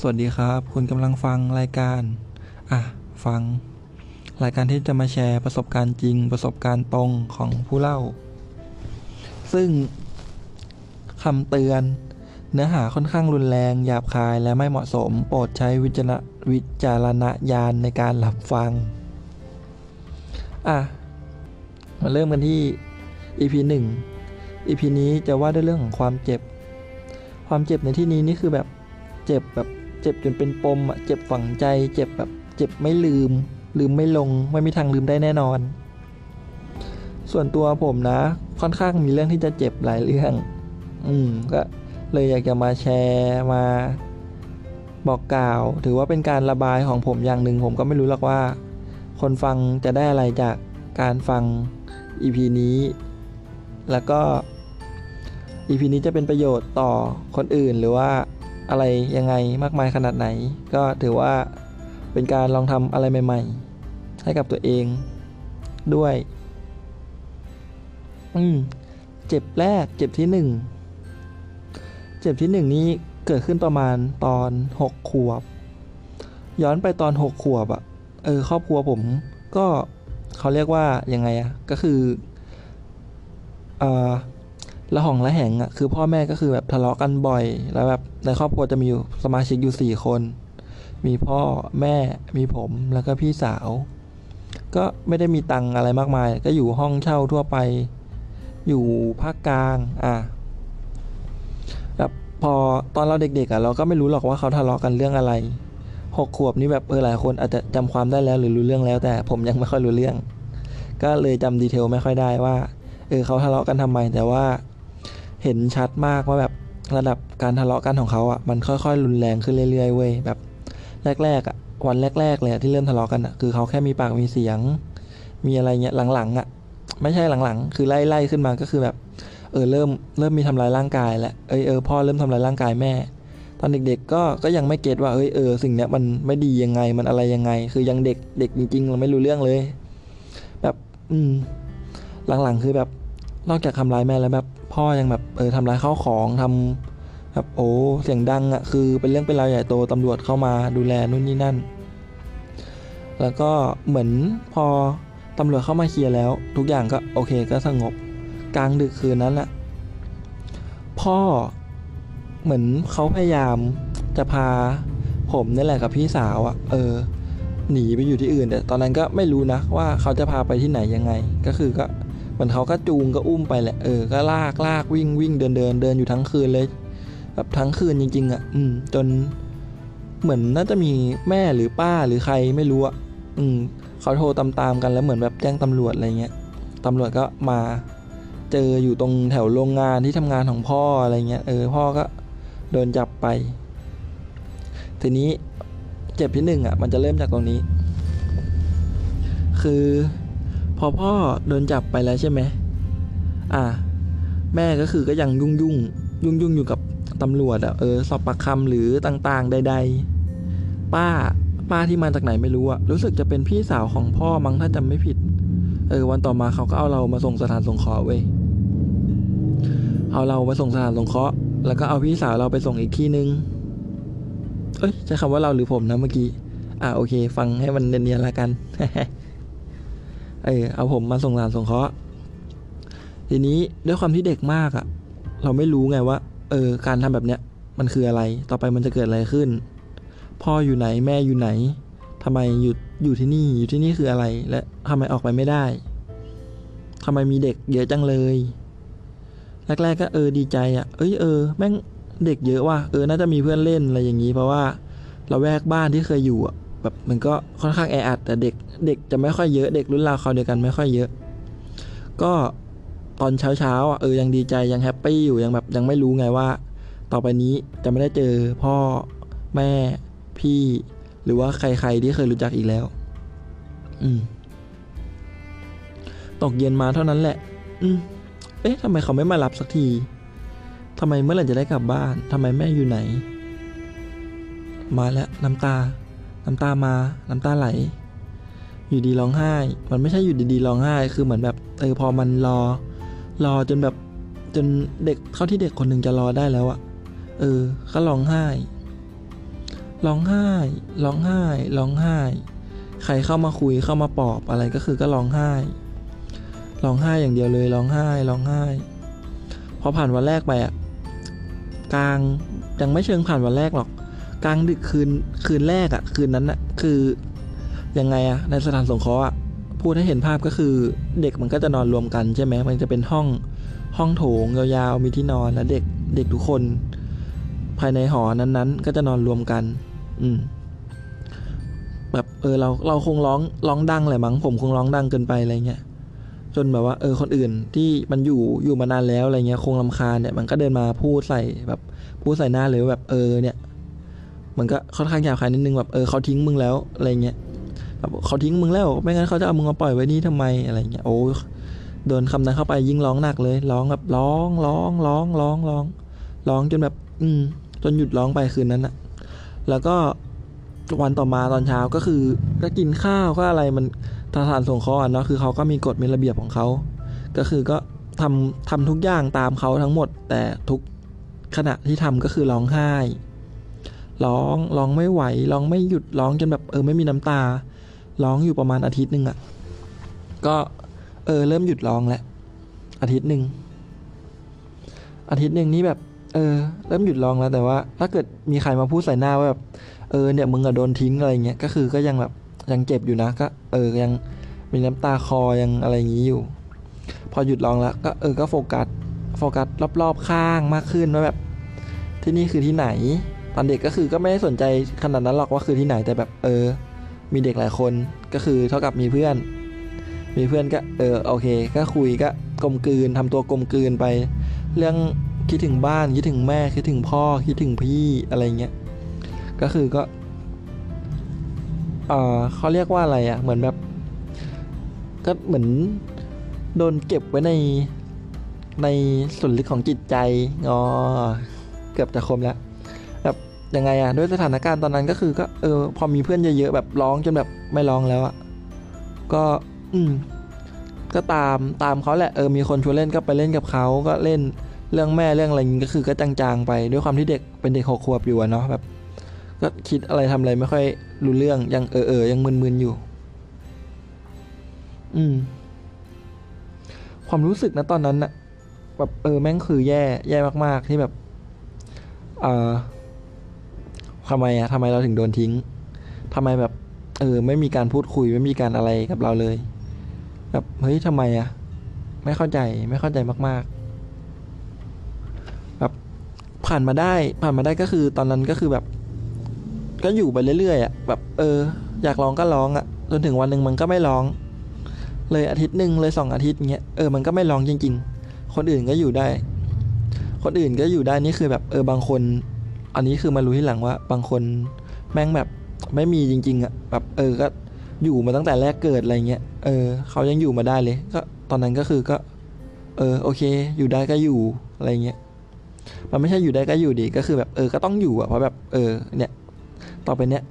สวัสดีครับ คุณกำลังฟังรายการ อะ ฟัง รายการที่จะมาแชร์ประสบการณ์จริง ประสบการณ์ตรงของผู้เล่า ซึ่งคำเตือน เนื้อหาค่อนข้างรุนแรง หยาบคายและไม่เหมาะสม โปรดใช้วิจารณวิจารณญาณในการรับฟัง อะ มาเริ่มกันที่ EP 1 EP นี้จะว่าด้วยเรื่องของความเจ็บ ความเจ็บในที่นี้นี่คือแบบเจ็บแบบ เจ็บจนเป็นปมอะเจ็บฝังใจ เจ็บแบบเจ็บไม่ลืม ลืมไม่ลงไม่มีทางลืมได้แน่นอน ส่วนตัวผมนะ ค่อนข้างมีเรื่องที่จะเจ็บหลายเรื่อง อืมก็เลยอยากจะมาแชร์มาบอกกล่าว ถือว่าเป็นการระบายของผมอย่างหนึ่งผมก็ไม่รู้หรอกว่า คนฟังจะได้อะไรจากการฟัง EP นี้ แล้วก็ EP นี้จะเป็นประโยชน์ต่อคนอื่นหรือว่า อะไรยังไงมากมายขนาดไหน ก็ถือว่าเป็นการลองทำอะไรใหม่ๆ ให้กับตัวเองด้วย อืม เจ็บแรก เจ็บที่หนึ่ง เจ็บที่หนึ่งนี้เกิดขึ้นประมาณตอนหกขวบ ย้อนไปตอนหกขวบอะเออ ครอบครัวผมก็เขาเรียกว่ายังไงอะก็คือ เอ่อ ละห่องละแหงอะคือพ่อแม่ก็คือแบบทะเลาะกันบ่อย แล้วแบบในครอบครัวจะมีอยู่สมาชิกอยู่สี่คน มีพ่อแม่มีผมแล้วก็พี่สาว ก็ไม่ได้มีตังอะไรมากมาย ก็อยู่ห้องเช่าทั่วไป อยู่ภาคกลางอะแบบพอตอนเราเด็กๆอะเราก็ไม่รู้หรอกว่าเขาทะเลาะกันเรื่องอะไรหกขวบนี่แบบเออหลายคนอาจจะจำความได้แล้วหรือรู้เรื่องแล้ว แต่ผมยังไม่ค่อยรู้เรื่อง ก็เลยจำดีเทลไม่ค่อยได้ว่าเออเขาทะเลาะกันทำไมแต่ว่า เห็นชัดมากว่าแบบระดับการทะเลาะกันของเขาอะมันค่อยๆ รุนแรงขึ้นเรื่อยๆเว้ยแบบแรกๆอะวันแรกๆเลยที่เริ่มทะเลาะกันอะคือเขาแค่มีปากมีเสียง มีอะไรเงี้ยหลังๆอะไม่ใช่หลังๆ คือไล่ๆขึ้นมาก็คือแบบ เออเริ่มเริ่มมีทำร้ายร่างกายแล้วเอยเออพ่อเริ่มทำร้ายร่างกายแม่ ตอนเด็กๆก็ก็ยังไม่เก็ตว่าเอยเออสิ่งเนี้ยมันไม่ดียังไงมันอะไรยังไง คือยังเด็กเด็กจริงๆเราไม่รู้เรื่องเลย แบบ อืมหลังๆคือแบบ นอกจากทำร้ายแม่แล้วแบบพ่อยังแบบเออทำร้ายข้าวของทำแบบโอ้เสียงดังอะ่ะคือเป็นเรื่องเป็นราวใหญ่โตตำรวจเข้ามาดูแลนู่นนี่นั่น แล้วก็เหมือนพอตำรวจเข้ามาเคลียร์แล้ว ทุกอย่างก็โอเคก็สงบกลางดึกคืนนั้นแหละพ่อเหมือนเขาพยายามจะพาผมนี่แหละกับพี่สาวอะ่ะ เออ หนีไปอยู่ที่อื่นแต่ตอนนั้นก็ไม่รู้นะว่าเขาจะพาไปที่ไหนยังไง ก็คือก็ เหมือนเขาก็จูงก็อุ้มไปแหละเออก็ลากลากวิ่งวิ่งเดินเดินเดินอยู่ทั้งคืนเลยแบบทั้งคืนจริง ๆอะ่ะ อืม จนเหมือนน่าจะมีแม่หรือป้าหรือใครไม่รู้อะ่ะอืมเขาโทรตามๆกันแล้วเหมือนแบบแจ้งตำรวจอะไรเงี้ยตำรวจก็มาเจออยู่ตรงแถวโรงงานที่ทำงานของพ่ออะไรเงี้ยเออพ่อก็โดนจับไป ทีนี้เจ็บที่หนึ่งอะ มันจะเริ่มจากตรงนี้ คือ พอพ่อโดนจับไปแล้วใช่ไหมอะแม่ก็คือก็ยังยุ่งยุ่งยุ่งยุ่งอยู่กับตำรวจอะเออสอบปากคำหรือต่างๆ ใด ๆ ป้าป้าที่มาจากไหนไม่รู้อะรู้สึกจะเป็นพี่สาวของพ่อมั้งถ้าจำไม่ผิด เออ วันต่อมาเขาก็เอาเรามาส่งสถานสงเคราะห์เว้ยเอาเราไปส่งสถานสงเคราะห์แล้วก็เอาพี่สาวเราไปส่งอีกที่นึง เอ้ยใช้คำว่าเราหรือผมนะเมื่อกี้ อ่าโอเค ฟังให้มันเนียนๆละกัน เออเอาผมมาส่งสานสงเคราะห์ทีนี้ด้วยความที่เด็กมากอะเราไม่รู้ไงว่า เออ การทำแบบเนี้ยมันคืออะไร ต่อไปมันจะเกิดอะไรขึ้น พ่ออยู่ไหนแม่อยู่ไหนทำไมอยู่อยู่ที่นี่อยู่ที่นี่คืออะไร และทำไมออกไปไม่ได้ทำไมมีเด็กเยอะจังเลยแรกๆก็เออดีใจอะ่ะ เอ้ยเออแม่งเด็กเยอะว่ะเออน่าจะมีเพื่อนเล่นอะไรอย่างนี้ เพราะว่าเราแวกบ้านที่เคยอยู่อะ แบบมันก็ค่อนข้างแออัดแต่เด็กเด็กจะไม่ค่อยเยอะเด็กรุ่นราวเขาเดียวกันไม่ค่อยเยอะ ก็ตอนเช้าๆอะเออยังดีใจยังแฮปปี้อยู่ยังแบบยังไม่รู้ไงว่า ต่อไปนี้จะไม่ได้เจอพ่อแม่พี่ หรือว่าใครๆที่เคยรู้จักอีกแล้ว อืม ตกเย็นมาเท่านั้นแหละ อืมเอ๊ะทำไมเขาไม่มารับสักทีทำไมเมื่อไหร่จะได้กลับบ้านทำไมแม่อยู่ไหน มาแล้วน้ำตา น้ำตามา น้ำตาไหล อยู่ดีร้องไห้ มันไม่ใช่อยู่ดีๆร้องไห้ คือเหมือนแบบเออพอมันรอ รอจนแบบจนเด็กเข้าที่เด็กคนหนึ่งจะรอได้แล้วอะเออ ก็ร้องไห้ ร้องไห้ ร้องไห้ ร้องไห้ ใครเข้ามาคุยเข้ามาปลอบอะไรก็คือก็ร้องไห้ ร้องไห้อย่างเดียวเลย ร้องไห้ ร้องไห้ พอผ่านวันแรกไปอะกลางยังไม่เชิงผ่านวันแรกหรอกก ลางดึกคืนคืนแรกอะคืนนั้นอะคือยังไงอะในสถานสงเคราะห์อะพูดให้เห็นภาพก็คือเด็กมันก็จะนอนรวมกันใช่ไหมมันจะเป็นห้องห้องโถงยาวๆมีที่นอนแล้วเด็กเด็กทุกคน ภายในหอนั้นๆ ก็จะนอนรวมกัน อืมแบบเออเราเราคงร้องร้องดังแหละมั้งผมคงร้องดังเกินไปอะไรเงี้ยจนแบบว่าเออคนอื่นที่มันอยู่อยู่มานานแล้วอะไรเงี้ยคงลำคาญเนี่ยมันก็เดินมาพูดใส่แบบพูดใส่หน้าเลยแบบเออเนี่ย มันก็ค่อนข้างหยาบคายนิดนึงแบบเออเขาทิ้งมึงแล้วอะไรเงี้ยแบบเขาทิ้งมึงแล้วไม่งั้นเขาจะเอามึงมาปล่อยไว้นี่ทำไมอะไรเงี้ยโอ้ยโดนคำนั้นเข้าไปยิ่งร้องหนักเลย ร้องแบบร้องร้องร้องร้องร้องร้องจนแบบ อืมจนหยุดร้องไปคืนนั้นอะแล้วก็วันต่อมาตอนเช้าก็คือก็กินข้าวก็อะไรมันสถานสงเคราะห์อะเนาะคือเขาก็มีกฎมีระเบียบของเขา ก็คือก็ทำทำทุกอย่างตามเขาทั้งหมด แต่ทุกขณะที่ทำก็คือร้องไห้ ร้องร้องไม่ไหวร้องไม่หยุดร้องจนแบบเออไม่มีน้ำตา ร้องอยู่ประมาณอาทิตย์หนึ่งอะ่ะ ก็เออเริ่มหยุดร้องแล้วอาทิตย์หนึ่งอาทิตย์หนึ่งนี่แบบ เออ เริ่มหยุดร้องแล้วแต่ว่า ถ้าเกิดมีใครมาพูดใส่หน้าว่าแบบเออเนี่ยมึงอะโดนทิ้งอะไรเงี้ยก็คือก็ยังแบบยังเจ็บอยู่นะก็เออยังมีน้ำตาคอยังอะไรอย่างนี้อยู่ พอหยุดร้องแล้วก็เออก็โฟกัสโฟกัสรอบๆข้างมากขึ้นว่าแบบที่นี่คือที่ไหน ตอนเด็กก็คือก็ไม่ได้สนใจขนาดนั้นหรอกว่าคือที่ไหนแต่แบบเออ มีเด็กหลายคนก็คือเท่ากับมีเพื่อน มีเพื่อนก็เออโอเค ก็คุยก็กลมกลืนทำตัวกลมกลืนไป เรื่องคิดถึงบ้านคิดถึงแม่คิดถึงพ่อคิดถึงพี่อะไรเงี้ยก็คือก็เออเขาเรียกว่าอะไรอะ่ะเหมือนแบบ ก็เหมือนโดนเก็บไว้ในในส่วนลึกของจิตใจ อ๋อ เกือบจะคมแล้ว ยังไงอะด้วยสถานการณ์ตอนนั้นก็คือก็เออพอมีเพื่อนเยอะๆแบบร้องจนแบบไม่ร้องแล้วอะก็อืมก็ตามตามเขาแหละเออมีคนชวนเล่นก็ไปเล่นกับเขาก็เล่นเรื่องแม่เรื่องอะไรงี้ก็คือก็จางๆไปด้วยความที่เด็กเป็นเด็กหกขวบอยู่อะเนาะแบบก็คิดอะไรทำอะไรไม่ค่อยรู้เรื่องยังเออเออยังมึนๆอยู่ อืม ความรู้สึกนะตอนนั้นนะแบบเออแม่งคือแย่ แย่มากๆที่แบบ เออ ทำไมอะทำไมเราถึงโดนทิ้งทำไมแบบเออไม่มีการพูดคุยไม่มีการอะไรกับเราเลย แบบเฮ้ยทำไมอะไม่เข้าใจไม่เข้าใจมาก ๆ แบบผ่านมาได้ผ่านมาได้ก็คือตอนนั้นก็คือแบบ ก็อยู่ไปเรื่อยๆอะแบบ เออ อยากร้องก็ร้องอะจนถึงวันหนึ่งมันก็ไม่ร้อง เลยอาทิตย์หนึ่งเลยสองอาทิตย์เงี้ยเออมันก็ไม่ร้องจริง ๆ คนอื่นก็อยู่ได้ คนอื่นก็อยู่ได้นี่คือแบบ เออบางคน อันนี้คือมารู้ที่หลังว่าบางคนแม่งแบบไม่มีจริง ๆอะแบบเออก็อยู่มาตั้งแต่แรกเกิดอะไรเงี้ยเออเขายังอยู่มาได้เลย ก็ตอนนั้นก็คือก็ เออโอเค อยู่ได้ก็อยู่อะไรเงี้ยมันไม่ใช่อยู่ได้ก็อยู่ดีก็คือแบบเออก็ต้องอยู่อะเพราะแบบเออเนี่ย ต่อไปเนี้ย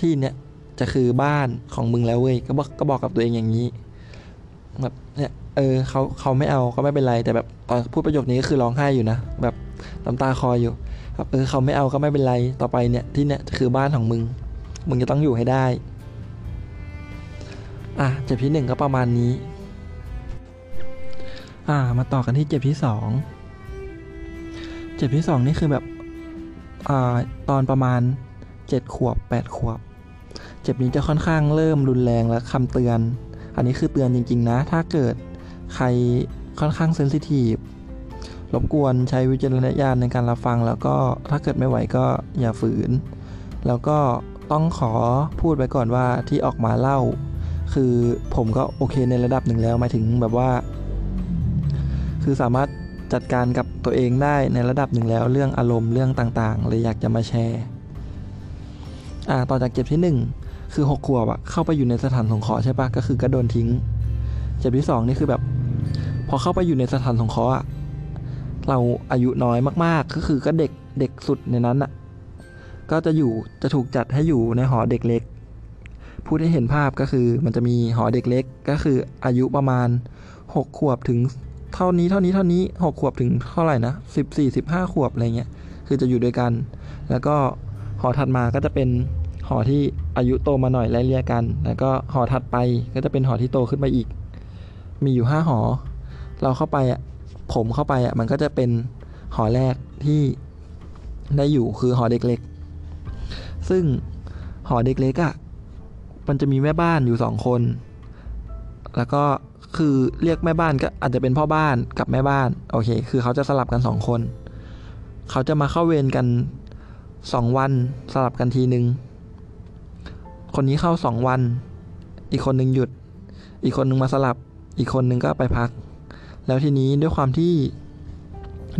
ที่เนี้ยจะคือบ้านของมึงแล้วเว้ยก็บอกก็บอกกับตัวเองอย่างนี้แบบเนี่ยเออเขาเขาไม่เอาก็ไม่เป็นไรแต่แบบตอนพูดประโยคนี้ก็คือร้องไห้อยู่นะแบบน้ำตาคลออยู่ ครับเออเขาไม่เอาก็ไม่เป็นไรต่อไปเนี่ยที่เนี่ยคือบ้านของมึง มึงจะต้องอยู่ให้ได้ อะเจ็บที่หนึ่งก็ประมาณนี้ อ่ามาต่อกันที่เจ็บที่สองเจ็บที่สองนี่คือแบบอ่าตอนประมาณเจ็ดขวบแปดขวบ เจ็บนี้จะค่อนข้างเริ่มรุนแรงและคำเตือน อันนี้คือเตือนจริง ๆ นะ ถ้าเกิดใครค่อนข้างเซนซิทีฟ รบกวนใช้วิจารณญาณในการรับฟัง แล้วก็ถ้าเกิดไม่ไหวก็อย่าฝืน แล้วก็ต้องขอพูดไว้ก่อนว่าที่ออกมาเล่า คือผมก็โอเคในระดับหนึ่งแล้วหมายถึงแบบว่า คือสามารถจัดการกับตัวเองได้ในระดับหนึ่งแล้วเรื่องอารมณ์เรื่องต่างๆเลยอยากจะมาแชร์อ่าต่อจากเจ็บที่หนึ่งคือหกขวบอะเข้าไปอยู่ในสถานสงเคราะห์ใช่ปะก็คือก็โดนทิ้ง เจ็บที่สองนี่คือแบบ พอเข้าไปอยู่ในสถานสงเคราะห์อะ เราอายุน้อยมากๆ ก็คือก็เด็กเด็กสุดในนั้นอะก็จะอยู่จะถูกจัดให้อยู่ในหอเด็กเล็ก พูดให้เห็นภาพก็คือมันจะมีหอเด็กเล็ก ก็คืออายุประมาณหกขวบถึงเท่านี้เท่านี้เท่านี้หกขวบถึงเท่าไหร่นะสิบสี่สิบห้าขวบอะไรเงี้ย คือจะอยู่ด้วยกัน แล้วก็หอถัดมาก็จะเป็นหอที่อายุโตมาหน่อยไล่เรียกัน แล้วก็หอถัดไปก็จะเป็นหอที่โตขึ้นไปอีก มีอยู่ห้าหอ เราเข้าไปอะ ผมเข้าไปอะมันก็จะเป็นหอแรกที่ได้อยู่คือหอเด็กเล็ก ซึ่งหอเด็กเล็กอะมันจะมีแม่บ้านอยู่สองคน แล้วก็คือเรียกแม่บ้านก็อาจจะเป็นพ่อบ้านกับแม่บ้านโอเค คือเขาจะสลับกันสองคน เขาจะมาเข้าเวรกันสองวันสลับกันทีหนึ่งคนนี้เข้าสองวัน อีกคนหนึ่งหยุด อีกคนหนึ่งมาสลับ อีกคนหนึ่งก็ไปพัก แล้วทีนี้ด้วยความที่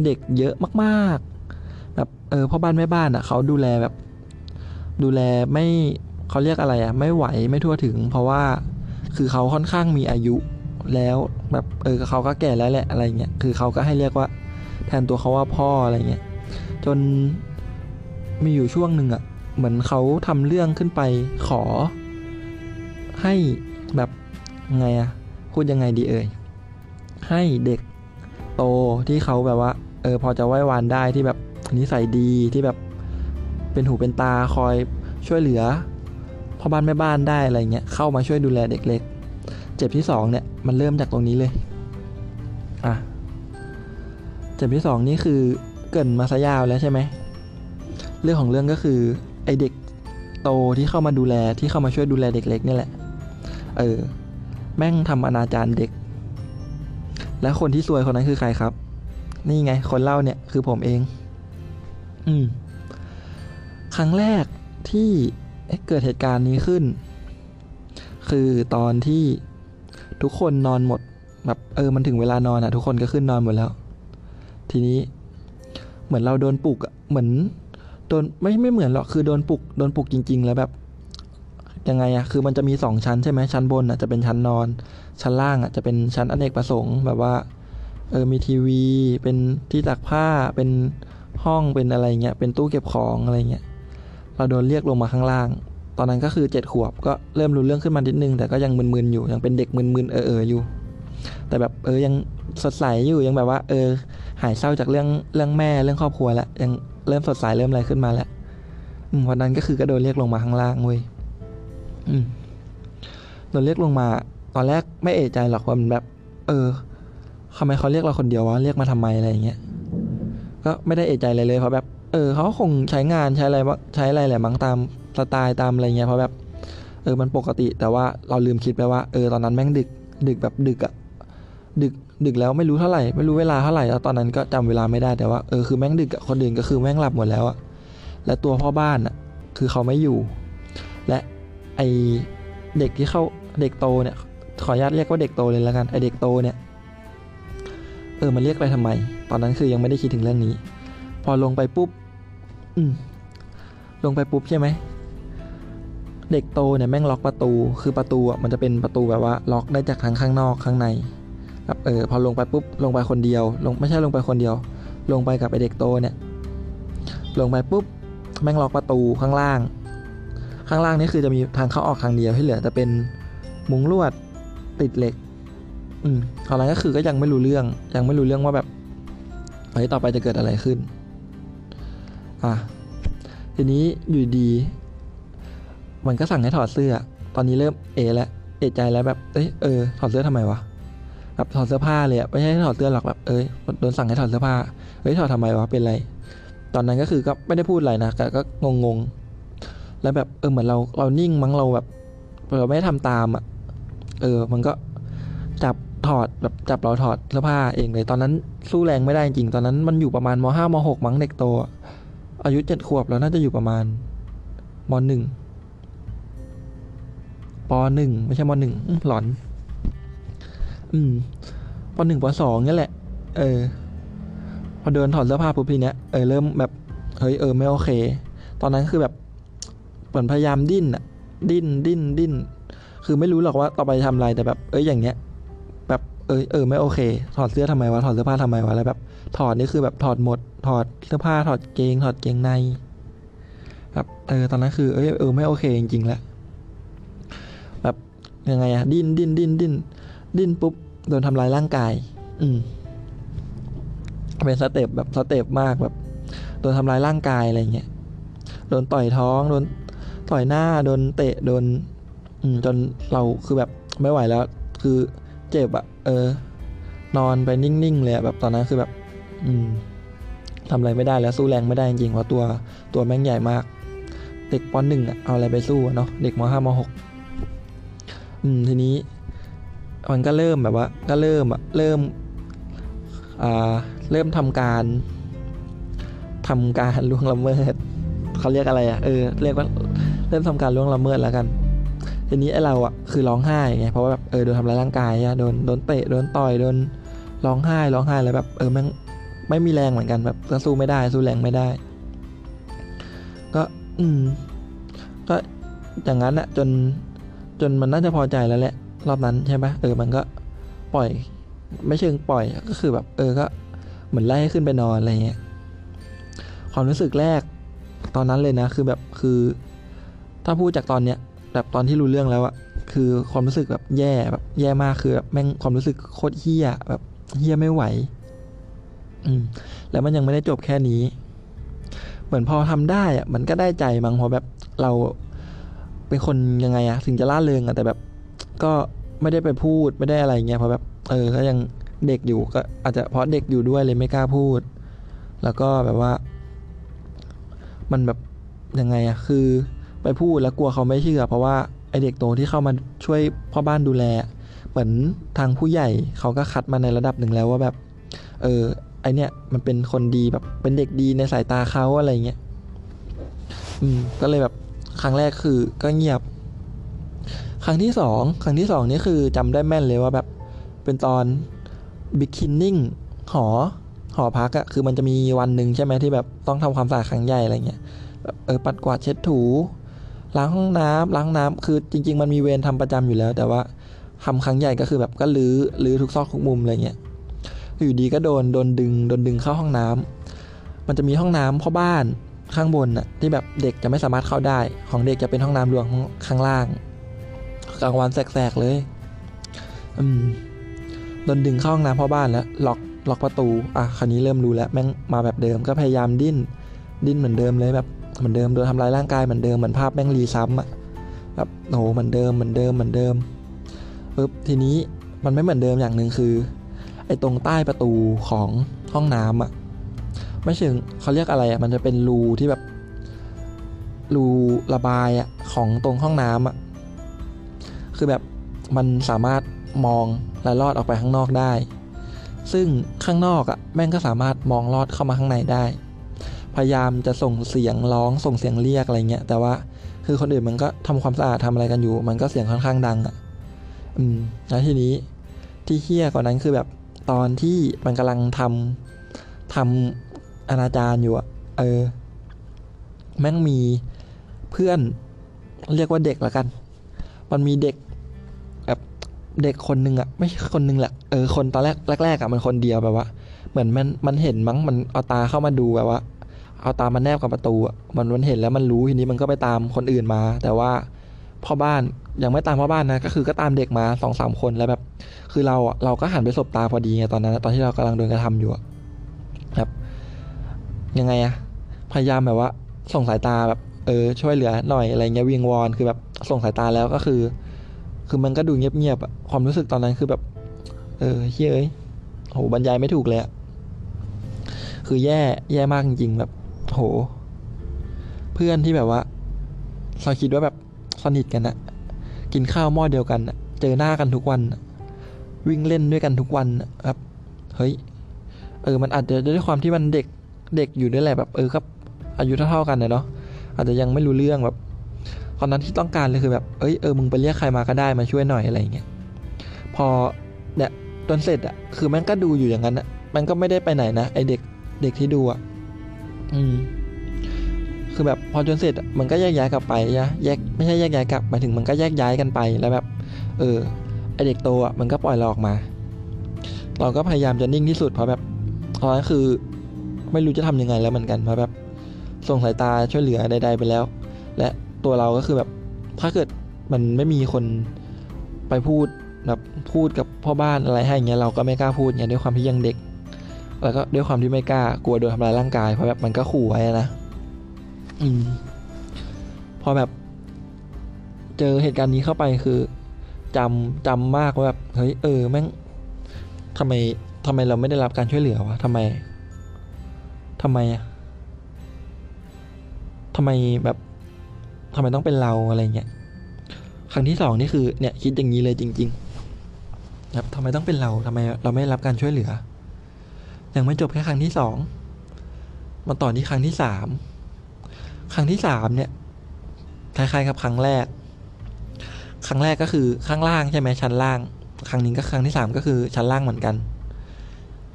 เด็กเยอะมากๆ แบบเออพ่อบ้านแม่บ้านอะเขาดูแลแบบ ดูแลไม่เขาเรียกอะไรอะ ไม่ไหวไม่ทั่วถึง เพราะว่าคือเขาค่อนข้างมีอายุแล้วแบบเออเขาก็แก่แล้วแหละอะไรเงี้ยคือเขาก็ให้เรียกว่า แทนตัวเขาว่าพ่ออะไรเงี้ยจนมีอยู่ช่วงหนึ่งอะ่ะ เหมือนเขาทำเรื่องขึ้นไปขอให้แบบไงอะ่ะพูดยังไงดีเอ่ย ให้เด็กโตที่เขาแบบว่า เออพอจะไหว้วานได้ที่แบบนิสัยดีที่แบบเป็นหูเป็นตาคอยช่วยเหลือพ่อบ้านแม่บ้านได้อะไรเงี้ยเข้ามาช่วยดูแลเด็กเล็ก เจ็บที่สองเนี่ยมันเริ่มจากตรงนี้เลยอะเจ็บที่สองนี่คือเกินมาซะยาวแล้วใช่ไหมเรื่องของเรื่องก็คือไอเด็กโตที่เข้ามาดูแลที่เข้ามาช่วยดูแลเด็กเล็กนี่แหละ เออ แม่งทำอนาจารเด็ก และคนที่ซวยคนนั้นคือใครครับ นี่ไง คนเล่าเนี่ยคือผมเอง อืม ครั้งแรกที่เกิดเหตุการณ์นี้ขึ้น คือตอนที่ทุกคนนอนหมด แบบเออมันถึงเวลานอนอะทุกคนก็ขึ้นนอนหมดแล้ว ทีนี้ เหมือนเราโดนปลุกอะเหมือนโดนไม่ไม่เหมือนหรอกคือโดนปลุกโดนปลุกจริง ๆ แล้วแบบยังไงอะคือมันจะมีสองชั้นใช่ไหมชั้นบนอะจะเป็นชั้นนอน ชั้นล่างอะจะเป็นชั้นอเนกประสงค์แบบว่าเออมีทีวี เป็นที่ตักผ้าเป็นห้องเป็นอะไรเงี้ยเป็นตู้เก็บของอะไรเงี้ยเราโดนเรียกลงมาข้างล่าง ตอนนั้นก็คือเจ็ดขวบก็เริ่มรู้เรื่องขึ้นมานิดนึง แต่ก็ยังมึนๆอยู่ยังเป็นเด็กมึนๆเออเอออยู่ แต่แบบเออยังสดใสอยู่ยังแบบว่า เออ หายเศร้าจากเรื่องเรื่องแม่เรื่องครอบครัวแล้วยังเริ่มสดใสเริ่มอะไรขึ้นมาแล้ววันนั้นก็คือก็โดนเรียกลงมาข้างล่างเว้ยโดนเรียกลงมา ตอนแรกไม่เอะใจหรอกว่ามันแบบ เออทำไมเขาเรียกเราคนเดียววะเรียกมาทำไมอะไรอย่างเงี้ยก็ไม่ได้เอะใจเลยเลยเพราะแบบ เออเขาคงใช้งานใช้อะไรใช้อะไรแหละมั้งตามสไตล์ตามอะไรเงี้ยเพราะแบบ เออมันปกติแต่ว่าเราลืมคิดไปว่าเออตอนนั้นแม่งดึก ดึกแบบดึกอะดึกดึกแล้วไม่รู้เท่าไหร่ไม่รู้เวลาเท่าไหร่แล้วตอนนั้นก็จำเวลาไม่ได้แต่ว่าเออคือแม่งดึกอะคนอื่นก็คือแม่งหลับหมดแล้วอะและตัวพ่อบ้านอะคือเขาไม่อยู่ และไอเด็กที่เข้าเด็กโตเนี่ย ขออนุญาตเรียกว่าเด็กโตเลยแล้วกันไอเด็กโตเนี่ยเออมันเรียกไปทำไม ตอนนั้นคือยังไม่ได้คิดถึงเรื่องนี้ พอลงไปปุ๊บอืมลงไปปุ๊บใช่ไหมเด็กโตเนี่ยแม่งล็อกประตู คือประตูอะมันจะเป็นประตูแบบว่าล็อกได้จากทั้งข้างนอกข้างในแบบเออพอลงไปปุ๊บลงไปคนเดียว ลงไม่ใช่ลงไปคนเดียว ลงไปกับไอเด็กโตเนี่ย ลงไปปุ๊บแม่งล็อกประตูข้างล่าง ข้างล่างนี่คือจะมีทางเข้าออกทางเดียวที่เหลือจะเป็นมุงลวด ติดเหล็ก อืมตอนนั้นก็คือก็ยังไม่รู้เรื่อง ยังไม่รู้เรื่องว่าแบบเฮ้ยต่อไปจะเกิดอะไรขึ้น อะ ทีนี้อยู่ดี มันก็สั่งให้ถอดเสื้อ ตอนนี้เริ่มเอแล้ว เอใจแล้วแบบ เอ้ยเออ ถอดเสื้อทำไมวะ แบบถอดเสื้อผ้าเลยอะไม่ใช่ถอดเสื้อหรอกแบบ เอ้ย โดนสั่งให้ถอดเสื้อผ้า เฮ้ยถอดทำไมวะ เป็นไร ตอนนั้นก็คือก็ไม่ได้พูดอะไรนะแต่ก็งงงๆ แล้วแบบ เออ เหมือนเรา เรานิ่งมั้งเราแบบ เราไม่ได้ทำตามอะ เออ มันก็จับถอดแบบจับเราถอดเสื้อผ้าเองเลยตอนนั้นสู้แรงไม่ได้จริงตอนนั้นมันอยู่ประมาณมห้ามหกมั้งเด็กโต อายุเจ็ดขวบแล้วน่าจะอยู่ประมาณมหนึ่งปหนึ่งไม่ใช่มหนึ่งหลอน อืมปหนึ่งปสองนี่แหละ เออ พอเดินถอดเสื้อผ้าปุ๊บทีเนี้ยเออเริ่มแบบเฮ้ยเออไม่โอเค ตอนนั้นคือแบบเหมือนพยายามดิ้นอะดิ้นดิ้นดิ้น คือไม่รู้หรอกว่าต่อไปทำอะไรแต่แบบ เอ้ยอย่างเงี้ย แบบเออเออไม่โอเค ถอดเสื้อทำไมวะถอดเสื้อผ้าทำไมวะแล้วแบบ ถอดนี่คือแบบถอดหมด ถอดเสื้อผ้าถอดเกง ถอดเกงในแบบเออตอนนั้นคือเออเออไม่โอเคจริงๆแล้วแบบยังไงอะดิ้นดิ้นดิ้นดิ้นดิ้นปุ๊บโดนทำลายร่างกาย อืมเป็นสเต็ปแบบสเต็ปมากแบบโดนทำลายร่างกายอะไรเงี้ยโดนต่อยท้องโดนต่อยหน้าโดนเตะโดน จนเราคือแบบไม่ไหวแล้ว คือเจ็บอะเออ นอนไปนิ่งๆเลยอะแบบตอนนั้นคือแบบ อืมทำอะไรไม่ได้แล้วสู้แรงไม่ได้จริงๆเพราะตัวตัวแม่งใหญ่มาก เด็กปหนึ่งอะเอาอะไรไปสู้เนาะเด็กมห้ามหกอืมทีนี้มันก็เริ่มแบบว่า ก็เริ่มอะเริ่มอ่าเริ่มทำการทำการล่วงละเมิดเขาเรียกอะไรอะเออเรียกว่าเริ่มทำการล่วงละเมิดแล้วกัน ทีนี้ไอเราอะคือร้องไห้ไงเพราะว่าแบบเออโดนทำร้ายร่างกายอะโดนโดนเตะโดนต่อยโดนร้องไห้ร้องไห้แล้วแบบเออแม่งไม่มีแรงเหมือนกันแบบสู้ไม่ได้สู้แรงไม่ได้ ก็อืมก็อย่างนั้นอะจนจนมันน่าจะพอใจแล้วแหละรอบนั้นใช่ไหมเออมันก็ปล่อย ไม่เชิงปล่อยก็คือแบบ เออก็เหมือนไล่ให้ขึ้นไปนอนอะไรเงี้ยความรู้สึกแรกตอนนั้นเลยนะ คือแบบคือ ถ้าพูดจากตอนเนี้ย แบบตอนที่รู้เรื่องแล้วอะคือความรู้สึกแบบแย่แบบแย่มากคือแบบแม่งความรู้สึกโคตรเฮี้ยแบบเฮี้ยไม่ไหว อืม แล้วมันยังไม่ได้จบแค่นี้ เหมือนพอทำได้อะมันก็ได้ใจมั้งเพราะแบบเราเป็นคนยังไงอะถึงจะล่าเริงอะแต่แบบ ก็ไม่ได้ไปพูดไม่ได้อะไรเงี้ยเพราะแบบ เออก็ยังเด็กอยู่ก็อาจจะเพราะเด็กอยู่ด้วยเลยไม่กล้าพูด แล้วก็แบบว่า มันแบบยังไงอะคือ ไปพูดแล้วกลัวเขาไม่เชื่อ เพราะว่าไอเด็กโตที่เข้ามาช่วยพ่อบ้านดูแล เหมือนทางผู้ใหญ่เขาก็คัดมาในระดับหนึ่งแล้วว่าแบบ เออไอเนี้ยมันเป็นคนดีแบบเป็นเด็กดีในสายตาเขาอะไรเงี้ยอืมก็เลยแบบครั้งแรกคือก็เงียบ ครั้งที่สองครั้งที่สองนี่คือจำได้แม่นเลยว่าแบบเป็นตอนบิ๊กคินนิ่งหอหอพักอะคือมันจะมีวันหนึ่งใช่ไหมที่แบบต้องทำความสะอาดครั้งใหญ่อะไรเงี้ยเออปัดกวาดเช็ดถู ล้างห้องน้ำล้างน้ำคือจริง ๆ มันมีเวรทำประจำอยู่แล้ว แต่ว่าทำครั้งใหญ่ก็คือแบบก็ลื้อลื้อทุกซอกทุกมุมอะไรเงี้ยอยู่ดีก็โดนโดนดึงโดนดึงเข้าห้องน้ำมันจะมีห้องน้ำพ่อบ้านข้างบนน่ะที่แบบเด็กจะไม่สามารถเข้าได้ ของเด็กจะเป็นห้องน้ำรวมข้างล่างกลางวันแสกๆเลย อืมโดนดึงเข้าห้องน้ำพ่อบ้านแล้วล็อกล็อกประตู อะคันนี้เริ่มรู้แล้วแม่งมาแบบเดิมก็พยายามดิ้น ดิ้นเหมือนเดิมเลยแบบ เหมือนเดิมโดนทำร้ายร่างกายเหมือนเดิมเหมือนภาพแม่งรีซ้ำอะแบบโหเหมือนเดิมเหมือนเดิมเหมือนเดิมปึ๊บทีนี้มันไม่เหมือนเดิมอย่างหนึ่งคือ ไอ้ตรงใต้ประตูของห้องน้ำอะไม่เชิงเขาเรียกอะไรอะมันจะเป็นรูที่แบบรูระบายอะของตรงห้องน้ำอะคือแบบมันสามารถมองและลอดออกไปข้างนอกได้ ซึ่งข้างนอกอะแม่งก็สามารถมองลอดเข้ามาข้างในได้ พยายามจะส่งเสียงร้องส่งเสียงเรียกอะไรเงี้ยแต่ว่าคือคนอื่นมันก็ทำความสะอาดทำอะไรกันอยู่ มันก็เสียงค่อนข้างดังอะ อืมแล้วทีนี้ที่เฮี้ยกว่านั้นคือแบบตอนที่มันกำลังทำทำอนาจารอยู่อะ เออ แม่งมีเพื่อนเรียกว่าเด็กละกัน มันมีเด็กแบบเด็กคนหนึ่งอะ ไม่คนหนึ่งแหละเออคนตอนแรกแรกๆอะมันคนเดียวแบบว่า เหมือนมันมันเห็นมั้งมันเอาตาเข้ามาดูแบบว่า เอาตามมาแนบกับประตูมันมันเห็นแล้วมันรู้ทีนี้มันก็ไปตามคนอื่นมา แต่ว่าพ่อบ้านยังไม่ตามพ่อบ้านนะก็คือก็ตามเด็กมาสองสามคนแล้วแบบ คือเราเราก็หันไปสบตาพอดีไงตอนนั้น ตอนที่เรากำลังโดนกระทำอยู่อะแบบยังไงอะพยายามแบบว่า ส่งสายตาแบบ เออ ช่วยเหลือหน่อยอะไรเงี้ยวิงวอนคือแบบส่งสายตาแล้วก็คือ คือมันก็ดูเงียบๆอะความรู้สึกตอนนั้นคือแบบ เออเฮ้ยโหบรรยายไม่ถูกเลยอะคือแย่แย่มากจริงๆแบบ โหเพื่อนที่แบบว่าเราคิดว่าแบบสนิทกันอะกินข้าวหม้อเดียวกันอะเจอหน้ากันทุกวัน วิ่งเล่นด้วยกันทุกวันอะครับ เฮ้ย เออ มันอาจจะด้วยความที่มันเด็กเด็กอยู่ด้วยแหละแบบ เออครับ อายุเท่าๆกันเนาะอาจจะยังไม่รู้เรื่องแบบตอนนั้นที่ต้องการเลยคือแบบ เอ้ยเออมึงไปเรียกใครมาก็ได้มาช่วยหน่อยอะไรเงี้ยพอเนี่ยจนเสร็จอะคือมันก็ดูอยู่อย่างนั้นอะมันก็ไม่ได้ไปไหนนะไอเด็กเด็กที่ดูอะ อืม คือแบบพอจนเสร็จมันก็แยกย้ายกลับไปนะแยกไม่ใช่แยกย้ายกลับหมายถึงมันก็แยกย้ายกันไปแล้วแบบ เออไอเด็กโตอะมันก็ปล่อยเราออกมา เราก็พยายามจะนิ่งที่สุดเพราะแบบตอนนั้นคือ ไม่รู้จะทำยังไงแล้วเหมือนกันเพราะแบบส่งสายตาช่วยเหลือใด ๆ ไปแล้ว และตัวเราก็คือแบบถ้าเกิดมันไม่มีคนไปพูดแบบพูดกับพ่อบ้านอะไรให้เงี้ยเราก็ไม่กล้าพูดเงี้ยด้วยความที่ยังเด็ก แล้วก็ด้วยความที่ไม่กล้ากลัวโดนทำร้ายร่างกายเพราะแบบมันก็ขู่ไว้นะอืมพอแบบ เจอเหตุการณ์นี้เข้าไปคือจำจำมากว่าแบบเฮ้ยเออแม่งทำไมทำไมเราไม่ได้รับการช่วยเหลือวะทำไมทำไมอะทำไมแบบทำไมต้องเป็นเราอะไรเงี้ยครั้งที่สองนี่คือเนี่ยคิดอย่างนี้เลยจริง ๆ ครับทำไมต้องเป็นเราทำไมเราไม่ได้รับการช่วยเหลือ ยังไม่จบแค่ครั้งที่สองมาต่อที่ครั้งที่สามครั้งที่สามเนี่ยคล้ายๆกับครั้งแรก ครั้งแรกก็คือข้างล่างใช่ไหมชั้นล่าง ครั้งนี้ก็ครั้งที่สามก็คือชั้นล่างเหมือนกัน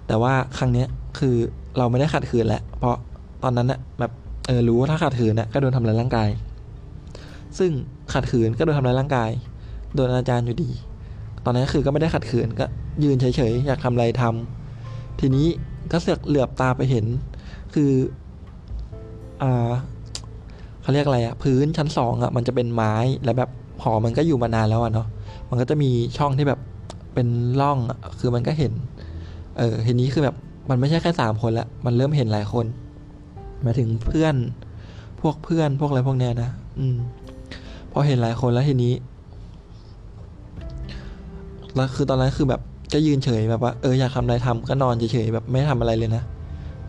แต่ว่าครั้งเนี้ยคือเราไม่ได้ขัดขืนแล้ว เพราะตอนนั้นน่ะแบบเออรู้ว่าถ้าขัดขืนน่ะก็โดนทำร้ายร่างกาย ซึ่งขัดขืนก็โดนทำร้ายร่างกาย โดนอาจารย์อยู่ดี ตอนนั้นคือก็ไม่ได้ขัดขืนก็ยืนเฉยๆอยากทำอะไรทำ ทีนี้ก็เสือกเหลือบตาไปเห็น คืออ่าเขาเรียกอะไรอะพื้นชั้นสองอะมันจะเป็นไม้แล้วแบบหอมันก็อยู่มานานแล้วอะเนาะมันก็จะมีช่องที่แบบเป็นร่องอคือมันก็เห็น เออทีนี้คือแบบมันไม่ใช่แค่สามคนละมันเริ่มเห็นหลายคนหมายถึงเพื่อนพวกเพื่อนพวกอะไรพวกเนี้ยนะอืมพอเห็นหลายคนแล้วทีนี้แล้วคือตอนนั้นคือแบบ ก็ยืนเฉยแบบว่าเอออยากทำอะไรทำก็นอนเฉยๆแบบไม่ทำอะไรเลยนะ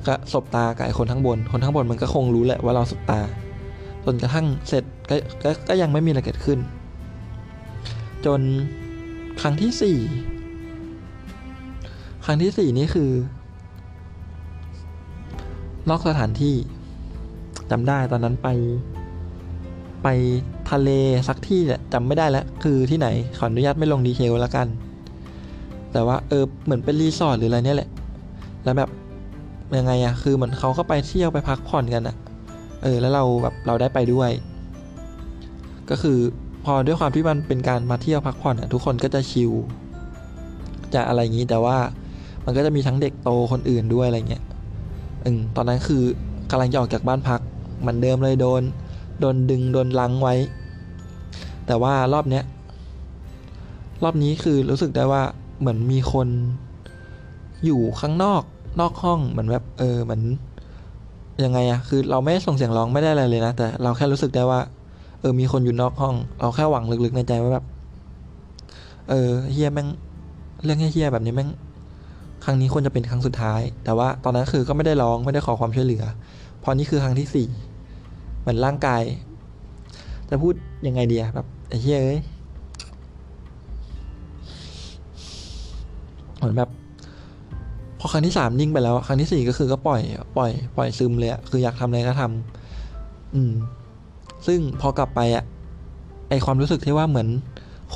ก็สบตากับไอ้คนข้งบน คนข้งบนมันก็คงรู้แหละว่าเราสบตาจนกระทั่งเสร็จกกก็ยังไม่มีอะไรเกิดขึ้น จนครั้งที่สี่ครั้งที่สี่นี่คือนอกสถานที่จำได้ตอนนั้นไป ไปทะเลสักที่เนี่ยจำไม่ได้แล้ว คือที่ไหนขออนุญาตไม่ลงดีเทลแล้วกัน แต่ว่าเออเหมือนเป็นรีสอร์ทหรืออะไรเนี่ยแหละ แล้วแบบยังไงอะคือเหมือนเขาก็ไปเที่ยวไปพักผ่อนกันอะเออแล้วเราแบบเราได้ไปด้วย ก็คือพอด้วยความที่มันเป็นการมาเที่ยวพักผ่อนอะทุกคนก็จะชิลจะอะไรอย่างนี้แต่ว่ามันก็จะมีทั้งเด็กโตคนอื่นด้วยอะไรเงี้ยอืมตอนนั้นคือกำลังจะออกจากบ้านพักเหมือนเดิมเลยโดน โดนดึงโดนลังไว้ แต่ว่ารอบเนี้ยรอบนี้คือรู้สึกได้ว่า เหมือนมีคนอยู่ข้างนอกนอกห้องเหมือนแบบเออเหมือนยังไงอะคือเราไม่ส่งเสียงร้องไม่ได้อะไรเลยนะ แต่เราแค่รู้สึกได้ว่า เออมีคนอยู่นอกห้อง เราแค่หวังลึกๆในใจว่าแบบ เออเฮียแม่งเรื่องเฮียแบบนี้แม่งครั้งนี้ควรจะเป็นครั้งสุดท้าย แต่ว่าตอนนั้นคือก็ไม่ได้ร้องไม่ได้ขอความช่วยเหลือเพราะนี่คือครั้งที่สี่เหมือนร่างกายจะพูดยังไงเดียแบบไอ้เฮียเอ้ย เหมือนแบบพอครั้งที่สามนิ่งไปแล้วครั้งที่สี่ก็คือก็ปล่อย ปล่อย ปล่อยซึมเลยคืออยากทำอะไรก็ทำอืม ซึ่งพอกลับไปอะไอความรู้สึกที่ว่าเหมือน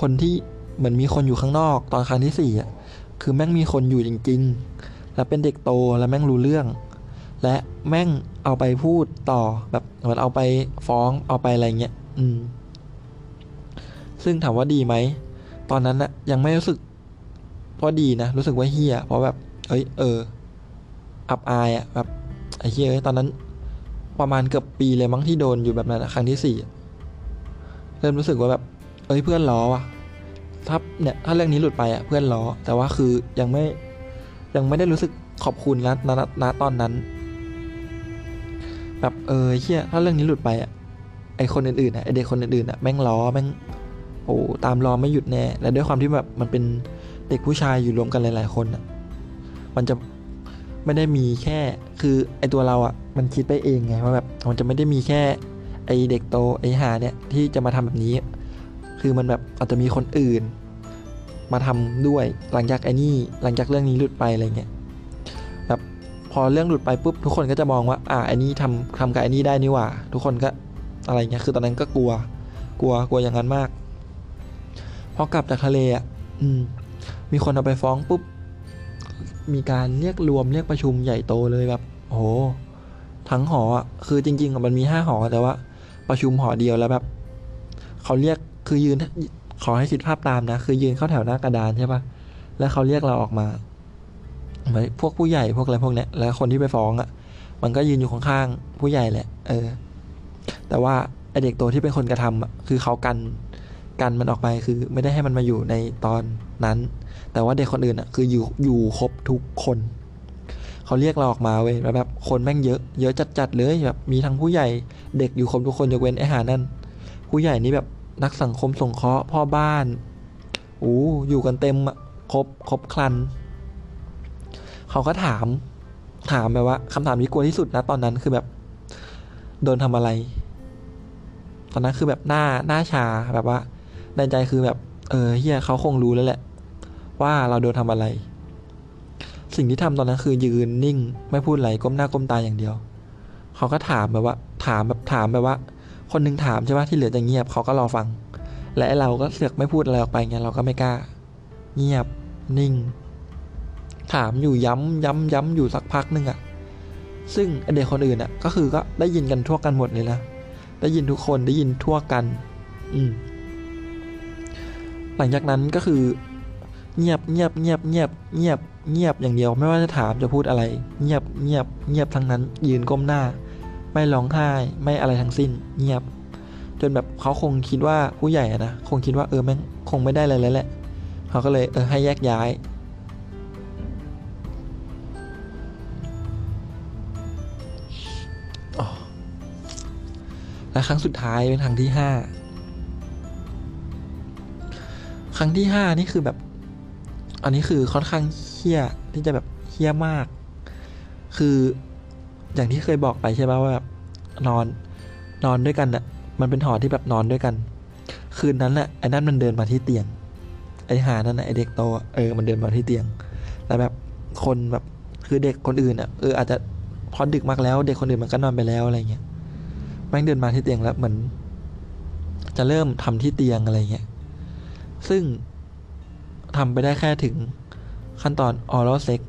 คนที่เหมือนมีคนอยู่ข้างนอก ตอนครั้งที่สี่อะคือแม่งมีคนอยู่จริง ๆ แล้วเป็นเด็กโตแล้วแม่งรู้เรื่อง และแม่งเอาไปพูดต่อแบบเหมือนเอาไปฟ้องเอาไปอะไรเงี้ยอืม ซึ่งถามว่าดีไหมตอนนั้นนะยังไม่รู้สึก ว่าดีนะ รู้สึกว่าเฮียเพราะแบบเอ้ยเออ อับอายอะแบบไอ้เฮียตอนนั้น ประมาณเกือบปีเลยมั้งที่โดนอยู่แบบนั้นครั้งที่สี่เริ่มรู้สึกว่าแบบ เอ้ยเพื่อนล้อว่ะถ้าเนี่ยถ้าเรื่องนี้หลุดไปอะเพื่อนล้อ แต่ว่าคือยังไม่ยังไม่ได้รู้สึกขอบคุณนะณณตอนนั้น แบบเออเฮียถ้าเรื่องนี้หลุดไปอะไอคนอื่นๆอะไอเด็กคนอื่นๆอะแม่งล้อแม่งโอ้ตามรอไม่หยุดแน่และด้วยความที่แบบมันเป็น ด็กผู้ชายอยู่รวมกันหลาย ๆ คนอะมันจะไม่ได้มีแค่คือไอตัวเราอะมันคิดไปเองไงว่าแบบมันจะไม่ได้มีแค่ไอเด็กโตไอหาเนี่ยที่จะมาทำแบบนี้ คือมันแบบอาจจะมีคนอื่น มาทำด้วยหลังจากไอนี่หลังจากเรื่องนี้หลุดไปอะไรเงี้ยแบบพอเรื่องหลุดไปปุ๊บทุกคนก็จะมองว่า อ่าไอนี่ทำทำกับไอนี่ได้นี่หว่า ทุกคนก็อะไรเงี้ยคือตอนนั้นก็กลัว กลัวกลัวอย่างนั้นมากพอกลับจากทะเลอะอืม มีคนเอาไปฟ้องปุ๊บ มีการเรียกรวมเรียกประชุมใหญ่โตเลยแบบโอ้โหทั้งหออะคือจริงๆมันมีห้าหอแต่ว่า ประชุมหอเดียวแล้วแบบเขาเรียกคือยืนขอให้คิดภาพตามนะ คือยืนเข้าแถวหน้ากระดานใช่ปะแล้วเขาเรียกเราออกมาเหมือนพวกผู้ใหญ่พวกอะไรพวกเนี้ยแล้วคนที่ไปฟ้องอะ มันก็ยืนอยู่ข้างๆผู้ใหญ่แหละ เออ แต่ว่าไอเด็กโตที่เป็นคนกระทำอะคือเขากันกันมันออกไปคือไม่ได้ให้มันมาอยู่ในตอนนั้น แต่ว่าเด็กคนอื่นอะคืออยู่อยู่ครบทุกคนเขาเรียกเราออกมาเว้ยแล้วแบบคนแม่งเยอะเยอะจัดๆเลยแบบมีทั้งผู้ใหญ่เด็กอยู่ครบทุกคนยกเว้นไอหานั่นผู้ใหญ่นี่แบบนักสังคมสงเคราะห์พ่อบ้านโอ้อยู่กันเต็มอะครบครบครันเขาก็ถามถามแบบว่าคำถามที่กลัวที่สุดนะตอนนั้นคือแบบโดนทำอะไร ตอนนั้นคือแบบหน้าหน้าชาแบบว่าในใจคือแบบ เออเฮียเขาคงรู้แล้วแหละ ว่าเราโดนทำอะไร สิ่งที่ทำตอนนั้นคือยืนนิ่ง ไม่พูดอะไรก้มหน้าก้มตาอย่างเดียว เขาก็ถามแบบว่า ถามแบบถามแบบว่า คนหนึงถามใช่ไหมที่เหลือจะเงียบ เขาก็รอฟัง และเราก็เสือกไม่พูดอะไรออกไปไงเราก็ไม่กล้า เงียบนิ่ง ถามอยู่ย้ำย้ำย้ำอยู่สักพักหนึ่งอะซึ่งเด็กคนอื่นอะก็คือก็ได้ยินกันทั่วกันหมดเลยนะได้ยินทุกคนได้ยินทั่วกัน อืมหลังจากนั้นก็คือ เงียบเงียบเงียบเงียบเงียบเงียบอย่างเดียวไม่ว่าจะถามจะพูดอะไร เงียบเงียบเงียบทั้งนั้น ยืนก้มหน้า ไม่ร้องไห้ไม่อะไรทั้งสิ้น เงียบ จนแบบเขาคงคิดว่าผู้ใหญ่นะคงคิดว่าเออแม่งคงไม่ได้อะไรแล้วแหละเขาก็เลยเออให้แยกย้ายและครั้งสุดท้ายเป็นครั้งที่ห้าครั้งที่ห้านี่คือแบบ อันนี้คือค่อนข้างเฮี้ยที่จะแบบเฮี้ยมาก คืออย่างที่เคยบอกไปใช่ไหมว่าแบบนอนนอนด้วยกันอะมันเป็นหอที่แบบนอนด้วยกัน คืนนั้นแหละไอ้นั่นมันเดินมาที่เตียง ไอ้หานั่นน่ะไอ้เด็กโตเออมันเดินมาที่เตียงแล้วแบบคนแบบคือเด็กคนอื่นอะเอออาจจะพอดึกมากแล้ว เด็กคนอื่นมันก็นอนไปแล้วอะไรเงี้ยแม่งเดินมาที่เตียงแล้วเหมือน จะเริ่มทำที่เตียงอะไรเงี้ยซึ่ง ทำไปได้แค่ถึงขั้นตอน oral sex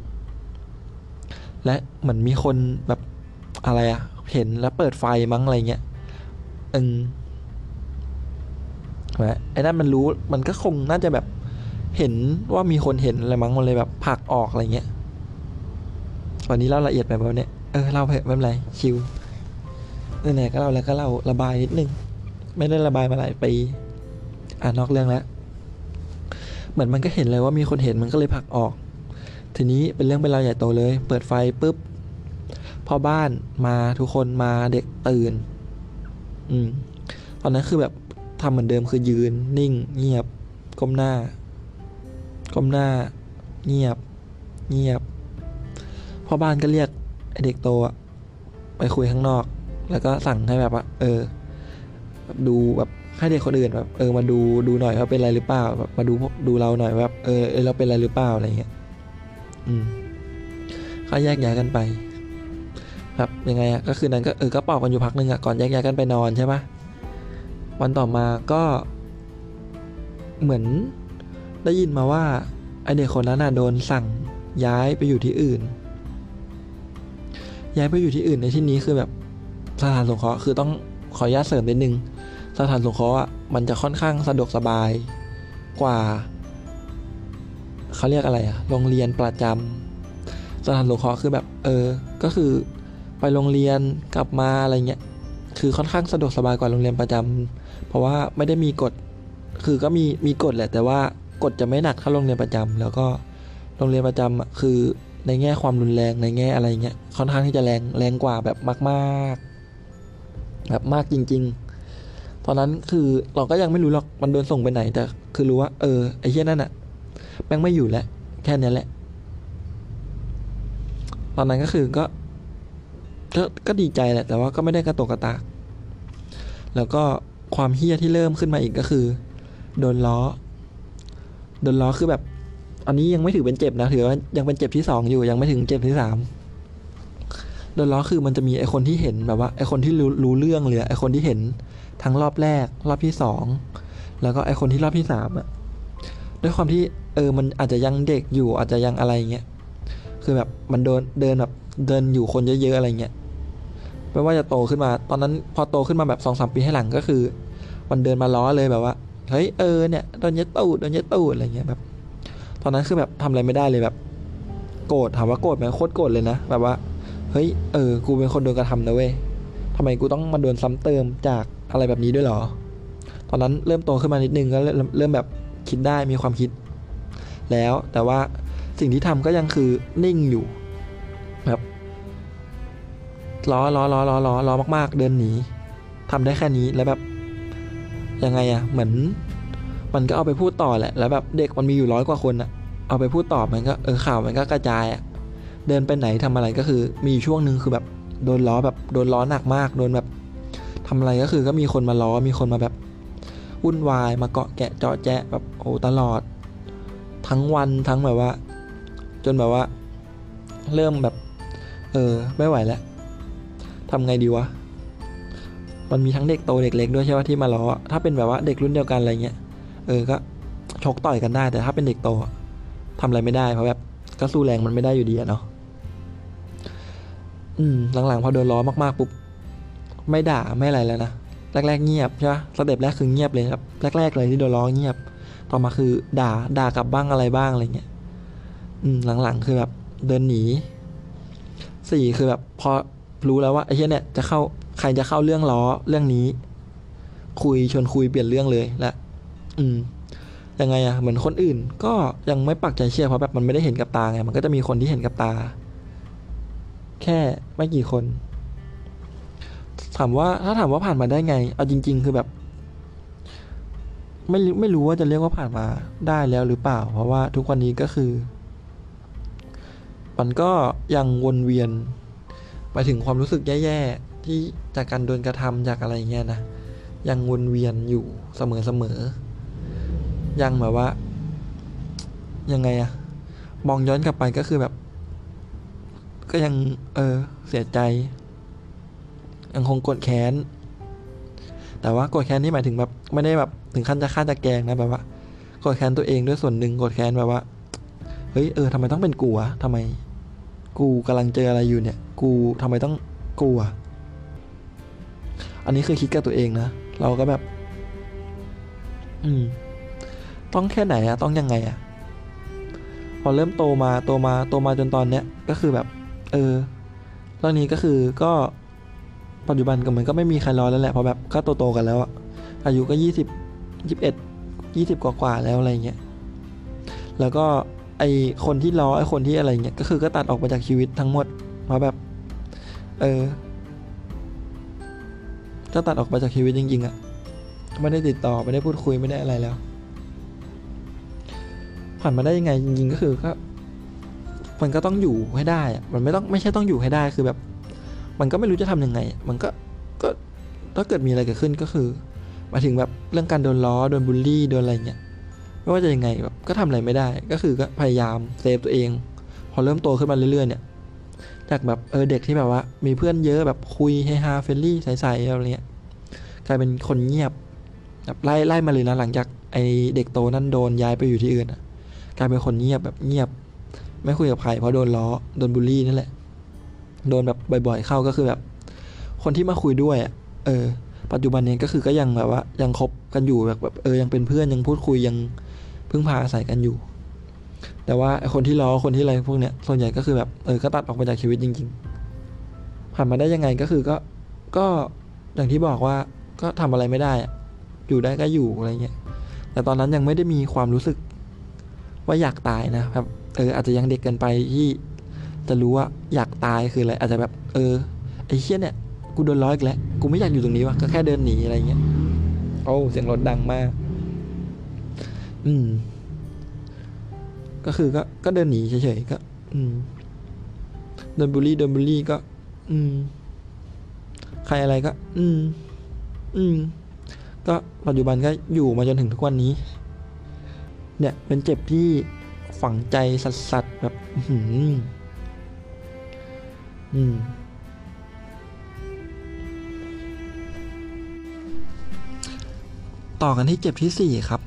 และเหมือนมีคนแบบอะไรอะเห็นแล้วเปิดไฟมั้งอะไรเงี้ยเออแหมไอ้นั่นมันรู้มันก็คงน่าจะแบบเห็นว่ามีคนเห็นอะไรมั้งมันเลยแบบผลักออกอะไรเงี้ยวันนี้เล่าละเอียดไปแบบเนี้ยเออเล่าไปไม่เป็นไรชิวไหนๆก็เล่าแล้วก็เล่าระบายนิดนึง ไม่ได้ระบายมาหลายปี อ่านอกเรื่องแล้ว เหมือนมันก็เห็นเลยว่ามีคนเห็นมันก็เลยผลักออก ทีนี้เป็นเรื่องเป็นราวใหญ่โตเลย เปิดไฟปุ๊บพ่อบ้านมาทุกคนมาเด็กตื่น อืมตอนนั้นคือแบบทำเหมือนเดิมคือยืน นิ่ง เงียบ ก้มหน้า ก้มหน้า เงียบ เงียบพ่อบ้านก็เรียกไอเด็กโตอะไปคุยข้างนอก แล้วก็สั่งให้แบบว่าเออ ดูแบบ ให้เด็กคนอื่นแบบเออมาดูดูหน่อยว่าเป็นอะไรหรือเปล่าแบบมาดูดูเราหน่อยว่าแบบเออเราเป็นอะไรหรือเปล่าอะไรเงี้ยอืมก็แยกย้ายกันไป ครับยังไงอะก็คือนั้นก็เออก็เป่ากันอยู่พักหนึ่งอะก่อนแยกย้ายกันไปนอนใช่ปะวันต่อมาก็ เหมือนได้ยินมาว่าไอเด็กคนนั้นน่ะโดนสั่งย้ายไปอยู่ที่อื่น ย้ายไปอยู่ที่อื่นในที่นี้คือแบบสถานสงเคราะห์คือต้องขออนุญาตเสริมนิดนึง สถานสงเคราะห์มันจะค่อนข้างสะดวกสบายกว่าเขาเรียกอะไรอะโรงเรียนประจำสถานสงเคราะห์คือแบบเออ ก็คือไปโรงเรียนกลับมาอะไรเงี้ยคือค่อนข้างสะดวกสบายกว่าโรงเรียนประจำเพราะว่าไม่ได้มีกฎ คือก็มีมีกฎแหละ แต่ว่ากฎจะไม่หนักเท่าโรงเรียนประจำแล้วก็โรงเรียนประจำอะคือในแง่ความรุนแรงในแง่อะไรเงี้ยค่อนข้างที่จะแรงแรงกว่าแบบมาก ๆ แบบมากจริง ๆ ตอนนั้นคือเราก็ยังไม่รู้หรอกมันโดนส่งไปไหน แต่ คือรู้ว่า เออไอ้เหี้ยนั่นอะแม่งไม่อยู่แล้วแค่นี้แหละ ตอนนั้นก็คือก็ก็ก็ดีใจแหละ แต่ว่าก็ไม่ได้กระตกกระตาก แล้วก็ความเฮี้ยที่เริ่มขึ้นมาอีกก็คือ โดนล้อ โดนล้อคือแบบ อันนี้ยังไม่ถือเป็นเจ็บนะ ถือว่ายังเป็นเจ็บที่สองอยู่ ยังไม่ถึงเจ็บที่สามโดนล้อคือมันจะมีไอคนที่เห็นแบบว่าไอคนที่รู้รู้เรื่องเลยอไอคนที่เห็น ทั้งรอบแรกรอบที่สองแล้วก็ไอคนที่รอบที่สามอะด้วยความที่เออมันอาจจะยังเด็กอยู่อาจจะยังอะไรเงี้ยคือแบบมันเดินเดินแบบเดินอยู่คนเยอะๆอะไรเงี้ยไม่ว่าจะโตขึ้นมา ตอนนั้นพอโตขึ้นมาแบบสองสามปีให้หลังก็คือ มันเดินมาล้อเลยแบบว่าเฮ้ยเออเนี่ยโดนเย็ดตูดโดนเย็ดตูดอะไรเงี้ยแบบ ตอนนั้นคือแบบทำอะไรไม่ได้เลยแบบ โกรธถามว่าโกรธไหมโคตรโกรธเลยนะแบบว่าเฮ้ยเออกูเป็นคนโดนกระทำนะเว้ยทำไมกูต้องมาโดนซ้ำเติมจากอะไรแบบนี้ด้วยเหรอ ตอนนั้นเริ่มโตขึ้นมานิดนึงก็เริ่มแบบคิดได้มีความคิด แล้วแต่ว่าสิ่งที่ทำก็ยังคือนิ่งอยู่แบบล้อล้อล้อล้อล้อล้อมาก ๆ เดินหนีทำได้แค่นี้แล้วแบบยังไงอะเหมือน มันก็เอาไปพูดต่อแหละ แล้วแบบเด็กมันมีอยู่ร้อยกว่าคนอะเอาไปพูดต่อมันก็เออข่าวมันก็กระจายอะเดินไปไหนทำอะไรก็คือ มีช่วงหนึ่งคือแบบโดนล้อแบบโดนล้อหนักมาก โดนแบบ ทำอะไรก็คือก็มีคนมาล้อมีคนมาแบบวุ่นวายมาเกาะแกะเจาะแจะแบบโอ้ตลอด ทั้งวันทั้งแบบว่า จนแบบว่า เริ่มแบบ เออไม่ไหวแล้วทำไงดีวะ มันมีทั้งเด็กโตเด็กเล็กด้วยใช่ไหมที่มาล้อ ถ้าเป็นแบบว่าเด็กรุ่นเดียวกันอะไรเงี้ย เออ ก็ชกต่อยกันได้ แต่ถ้าเป็นเด็กโตอะทำอะไรไม่ได้ เพราะแบบก็สู้แรงมันไม่ได้อยู่ดีอะเนาะ อืม หลังๆพอโดนล้อมากๆปุ๊บ ไม่ด่าไม่อะไรแล้วนะแรกๆเงียบใช่ปะสเต็ปแรกคือเงียบเลยครับแรกๆเลยที่โดนล้อเงียบ ต่อมาคือ ด่าด่ากลับบ้างอะไรบ้างอะไรเงี้ยอืมหลังๆคือแบบเดินหนีสี่คือแบบพอรู้แล้วว่าไอ้เหี้ยเนี่ยจะเข้าใครจะเข้าเรื่องล้อเรื่องนี้ คุยชวนคุยเปลี่ยนเรื่องเลยและอืมยังไงอะเหมือนคนอื่น ก็ยังไม่ปักใจเชื่อเพราะแบบมันไม่ได้เห็นกับตาไงมันก็จะมีคนที่เห็นกับตา แค่ไม่กี่คน ถามว่าถ้าถามว่าผ่านมาได้ไง เอาจริง ๆ คือแบบ ไม่รู้ไม่รู้ว่าจะเรียกว่าผ่านมาได้แล้วหรือเปล่า เพราะว่าทุกวันนี้ก็คือ มันก็ยังวนเวียนหมายถึงความรู้สึกแย่ๆที่จากการโดนกระทำจากอะไรเงี้ยนะยังวนเวียนอยู่เสมอๆยังแบบว่า ยังไงอะมองย้อนกลับไปก็คือแบบ ก็ยัง เออ เสียใจ ยังคงกดแค้น แต่ว่ากดแค้นที่หมายถึงแบบไม่ได้แบบถึงขั้นจะฆ่าจะแกล้งนะแบบว่ากดแค้นตัวเองด้วยส่วนหนึ่งกดแค้นแบบว่า เฮ้ยเออทำไมต้องเป็นกูอะทำไม กูกำลังเจออะไรอยู่เนี่ย กูทำไมต้องกูอะอันนี้คือคิดกับตัวเองนะ เราก็แบบ อืม ต้องแค่ไหนอะต้องยังไงอะพอเริ่มโตมาโตมาโตมาจนตอนเนี้ยก็คือแบบ เออเรื่องนี้ก็คือก็ ปัจจุบันก็เหมือนก็ไม่มีใครรอแล้วแหละเพราะแบบก็โตๆกันแล้วอะอายุก็ยี่สิบยี่สิบเอ็ดยี่สิบกว่าๆแล้วอะไรเงี้ยแล้วก็ไอคนที่ล้อไอคนที่อะไรเงี้ยก็คือก็ตัดออกไปจากชีวิตทั้งหมดเพราแบบ เออก็ตัดออกไปจากชีวิตจริงๆอะไม่ได้ติดต่อไม่ได้พูดคุยไม่ได้อะไรแล้วผ่านมาได้ยังไงจริงๆก็คือก็มันก็ต้องอยู่ให้ได้ มันไม่ต้องไม่ใช่ต้องอยู่ให้ได้คือแบบ มันก็ไม่รู้จะทำยังไง มันก็ก็ถ้าเกิดมีอะไรเกิดขึ้นก็คือมาถึงแบบเรื่องการโดนล้อโดนบูลลี่โดนอะไรเงี้ยไม่ว่าจะยังไงแบบก็ทำอะไรไม่ได้ ก็คือก็พยายาม save ตัวเอง พอเริ่มโตขึ้นมาเรื่อยๆเนี่ยจากแบบเออเด็กที่แบบว่า มีเพื่อนเยอะแบบคุยเฮฮา friendly ใสๆอะไรเงี้ยกลายเป็นคนเงียบแบบไล่ไล่มาเลยนะหลังจากไอเด็กโตนั่นโดนย้ายไปอยู่ที่อื่นอะกลายเป็นคนเงียบแบบเงียบ ไม่คุยกับใครเพราะโดนล้อโดนบูลลี่นั่นแหละ โดนแบบบ่อย ๆ เข้าก็คือแบบ คนที่มาคุยด้วยเออ ปัจจุบันนี้ก็คือก็ยังแบบว่า ยังคบกันอยู่แบบแบบเออยังเป็นเพื่อนยังพูดคุยยังพึ่งพาอาศัยกันอยู่ แต่ว่าคนที่ล้อคนที่อะไรพวกเนี้ยส่วนใหญ่ก็คือแบบเออก็ตัดออกไปจากชีวิตจริง ๆ ผ่านมาได้ยังไงก็คือก็ก็อย่างที่บอกว่าก็ทำอะไรไม่ได้อะอยู่ได้ก็อยู่อะไรเงี้ยแต่ตอนนั้นยังไม่ได้มีความรู้สึกว่าอยากตายนะครับเอออาจจะยังเด็กเกินไปที่ จะรู้ว่าอยากตายคืออะไรอาจจะแบบ เออไอ้เชี่ยเนี่ยกูโดนล้ออีกแล้วกูไม่อยากอยู่ตรงนี้วะก็แค่เดินหนีอะไรเงี้ยโอ้เสียงรถดังมาก อืม ก็คือก็ก็เดินหนีเฉยๆก็ อืมโดนบูลลี่โดนบูลลี่ก็ อืม ใครอะไรก็ อืม อืม ก็ปัจจุบันก็อยู่มาจนถึงทุกวันนี้ เนี่ยเป็นเจ็บที่ฝังใจสัสๆแบบ อื้อหื อืมต่อกันที่เจ็บที่สี่ครับ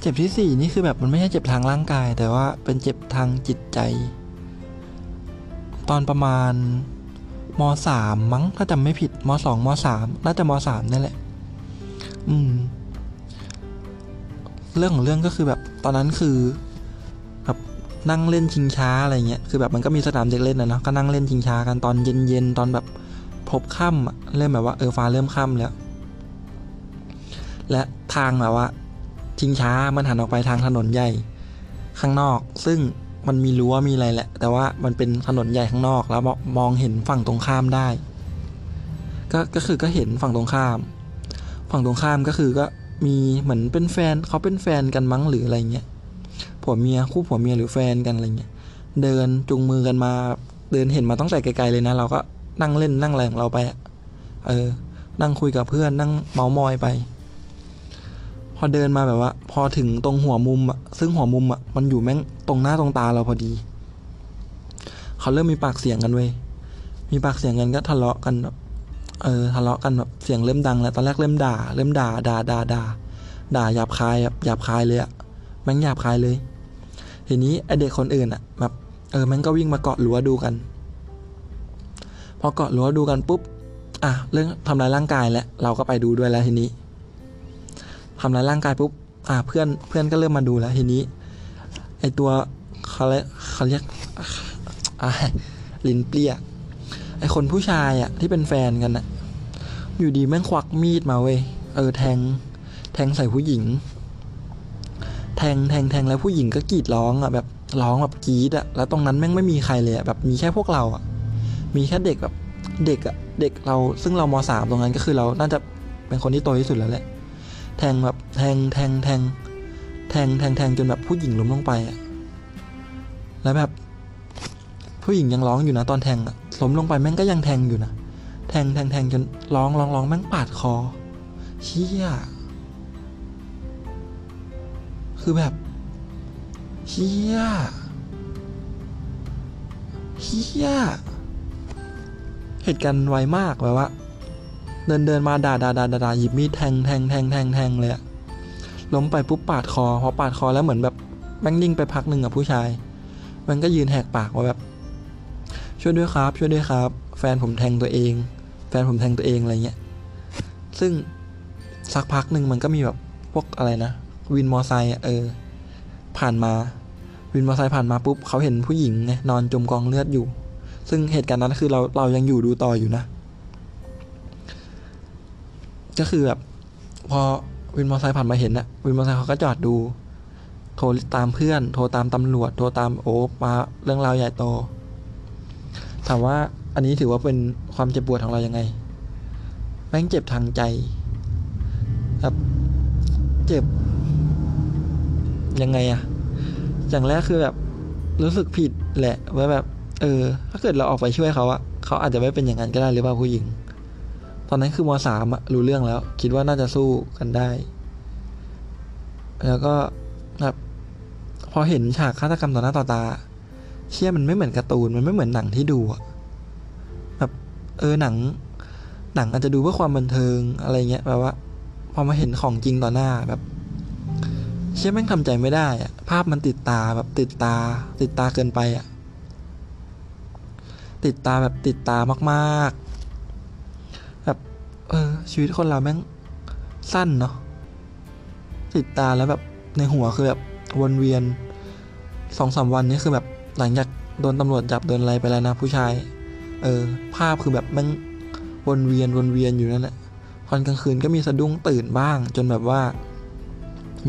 เจ็บที่สี่นี่คือแบบมันไม่ใช่เจ็บทางร่างกาย แต่ว่าเป็นเจ็บทางจิตใจ ตอนประมาณมสามมั้งถ้าจำไม่ผิดมสองมสามน่าจะมสามนี่แหละ อืม เรื่องของเรื่องก็คือแบบตอนนั้นคือ นั่งเล่นชิงช้าอะไรเงี้ยคือแบบมันก็มีสนามเด็กเล่นนะเนาะก็นั่งเล่นชิงช้ากันตอนเย็นๆตอนแบบพบค่ำเริ่มแบบว่าเออฟ้าเริ่มค่ำแล้ว และทางแบบว่าชิงช้ามันหันออกไปทางถนนใหญ่ ข้างนอก ซึ่งมันมีรั้วมีอะไรแหละ แต่ว่ามันเป็นถนนใหญ่ข้างนอกแล้วมองเห็นฝั่งตรงข้ามได้ ก็ก็คือก็เห็นฝั่งตรงข้าม ฝั่งตรงข้ามก็คือก็มีเหมือนเป็นแฟนเขาเป็นแฟนกันมั้งหรืออะไรเงี้ย ผัวเมียคู่ผัวเมียหรือแฟนกันอะไรเงี้ยเดินจูงมือกันมา เดินเห็นมาตั้งแต่ไกลๆเลยนะ เราก็นั่งเล่นนั่งอะไรของเราไปเออ นั่งคุยกับเพื่อนนั่งเมามอยไป พอเดินมาแบบว่า พอถึงตรงหัวมุมอะซึ่งหัวมุมอะมันอยู่แม่งตรงหน้าตรงตาเราพอดี เขาเริ่มมีปากเสียงกันเว้ยมีปากเสียงกันก็ทะเลาะกันแบบเออทะเลาะกันแบบเสียงเริ่มดังแล้วตอนแรกเริ่มด่า เริ่มด่าด่าด่าด่าด่าหยาบคายแบบหยาบคายเลยอะแม่งหยาบคายเลย ทีนี้ไอเด็กคนอื่นอะแบบเออม่งก็วิ่งมาเกาะรั้วดูกัน พอเกาะรั้วดูกันปุ๊บอะเรื่องทำร้ายร่างกายแล้วเราก็ไปดูด้วยแล้วทีนี้ทำร้ายร่างกายปุ๊บอะเพื่อนเพื่อนก็เริ่มมาดูแล้วทีนี้ ไอตัวเขาเรียกเขาเรียกลิ้นเปรี้ยไอคนผู้ชายอะที่เป็นแฟนกันอะอยู่ดีแม่งควักมีดมาเว้ยเออแทง แทงใส่ผู้หญิง แทงแทงแทงแล้วผู้หญิงก็กรีดร้องอะแบบร้องแบบกรีดอะแล้วตรงนั้นแม่งไม่มีใครเลยอะแบบมีแค่พวกเราอะมีแค่เด็กแบบเด็กอะเด็กเราซึ่งเรามสามตรงนั้นก็คือเราน่าจะเป็นคนที่โตที่สุดแล้วแหละแทงแบบแทงแทงแทงแทงแทงแทงจนแบบผู้หญิงล้มลงไปอะแล้วแบบผู้หญิงยังร้องอยู่นะตอนแทงอะล้มลงไปแม่งก็ยังแทงอยู่นะแทงแทงแทงจนร้องร้องร้องแม่งปาดคอเชี่ย คือแบบเชี่ยเชี่ยเหตุการณ์ไวมากแบบว่า เดินเดินมาด่าด่าด่าด่าหยิบมีดแทงแทงแทงแทงแทงเลยอะล้มไปปุ๊บปาดคอพอปาดคอแล้วเหมือนแบบแม่งนิ่งไปพักหนึ่งอะผู้ชาย มันก็ยืนแหกปากว่าแบบ ช่วยด้วยครับ ช่วยด้วยครับ แฟนผมแทงตัวเอง แฟนผมแทงตัวเองอะไรเงี้ย ซึ่งสักพักหนึ่งมันก็มีแบบพวกอะไรนะ วินมอไซค์เออ ผ่านมา วินมอไซค์ผ่านมาปุ๊บเขาเห็นผู้หญิงไงนอนจมกองเลือดอยู่ ซึ่งเหตุการณ์นั้นคือเราเรายังอยู่ดูต่ออยู่นะ ก็คือแบบพอวินมอไซค์ผ่านมาเห็นอะวินมอไซค์เขาก็จอดดู โทรตามเพื่อน โทรตามตำรวจ โทรตามโอ้มาเรื่องราวใหญ่โต ถามว่าอันนี้ถือว่าเป็นความเจ็บปวดของเรายังไง แม่งเจ็บทางใจ ครับ เจ็บ ยังไงอะอย่างแรกคือแบบรู้สึกผิดแหละว่าแบบ เออ ถ้าเกิดเราออกไปช่วยเขาอะเขาอาจจะไม่เป็นอย่างนั้นก็ได้หรือเปล่าผู้หญิง ตอนนั้นคือมสามอะรู้เรื่องแล้ว คิดว่าน่าจะสู้กันได้ แล้วก็แบบพอเห็นฉากฆาตกรรมต่อหน้าต่อตา เชี่ยมันไม่เหมือนการ์ตูนมันไม่เหมือนหนังที่ดูอะแบบเออหนัง หนังอาจจะดูเพื่อความบันเทิงอะไรเงี้ยแบบว่าพอมาเห็นของจริงต่อหน้าแบบ เชี่ยแม่งทำใจไม่ได้อะภาพมันติดตาแบบติดตา ติดตาเกินไปอะติดตาแบบติดตามากๆ แบบ เออ ชีวิตคนเราแม่งสั้นเนาะติดตาแล้วแบบในหัวคือแบบวนเวียนสองสามวันนี้คือแบบหลังจากโดนตำรวจจับโดนอะไรไปแล้วนะผู้ชาย เออ ภาพคือแบบแมันวนเวียนวนเวียนอยู่นั่นแหละตอนกลางคืนก็มีสะดุ้งตื่นบ้าง จนแบบว่า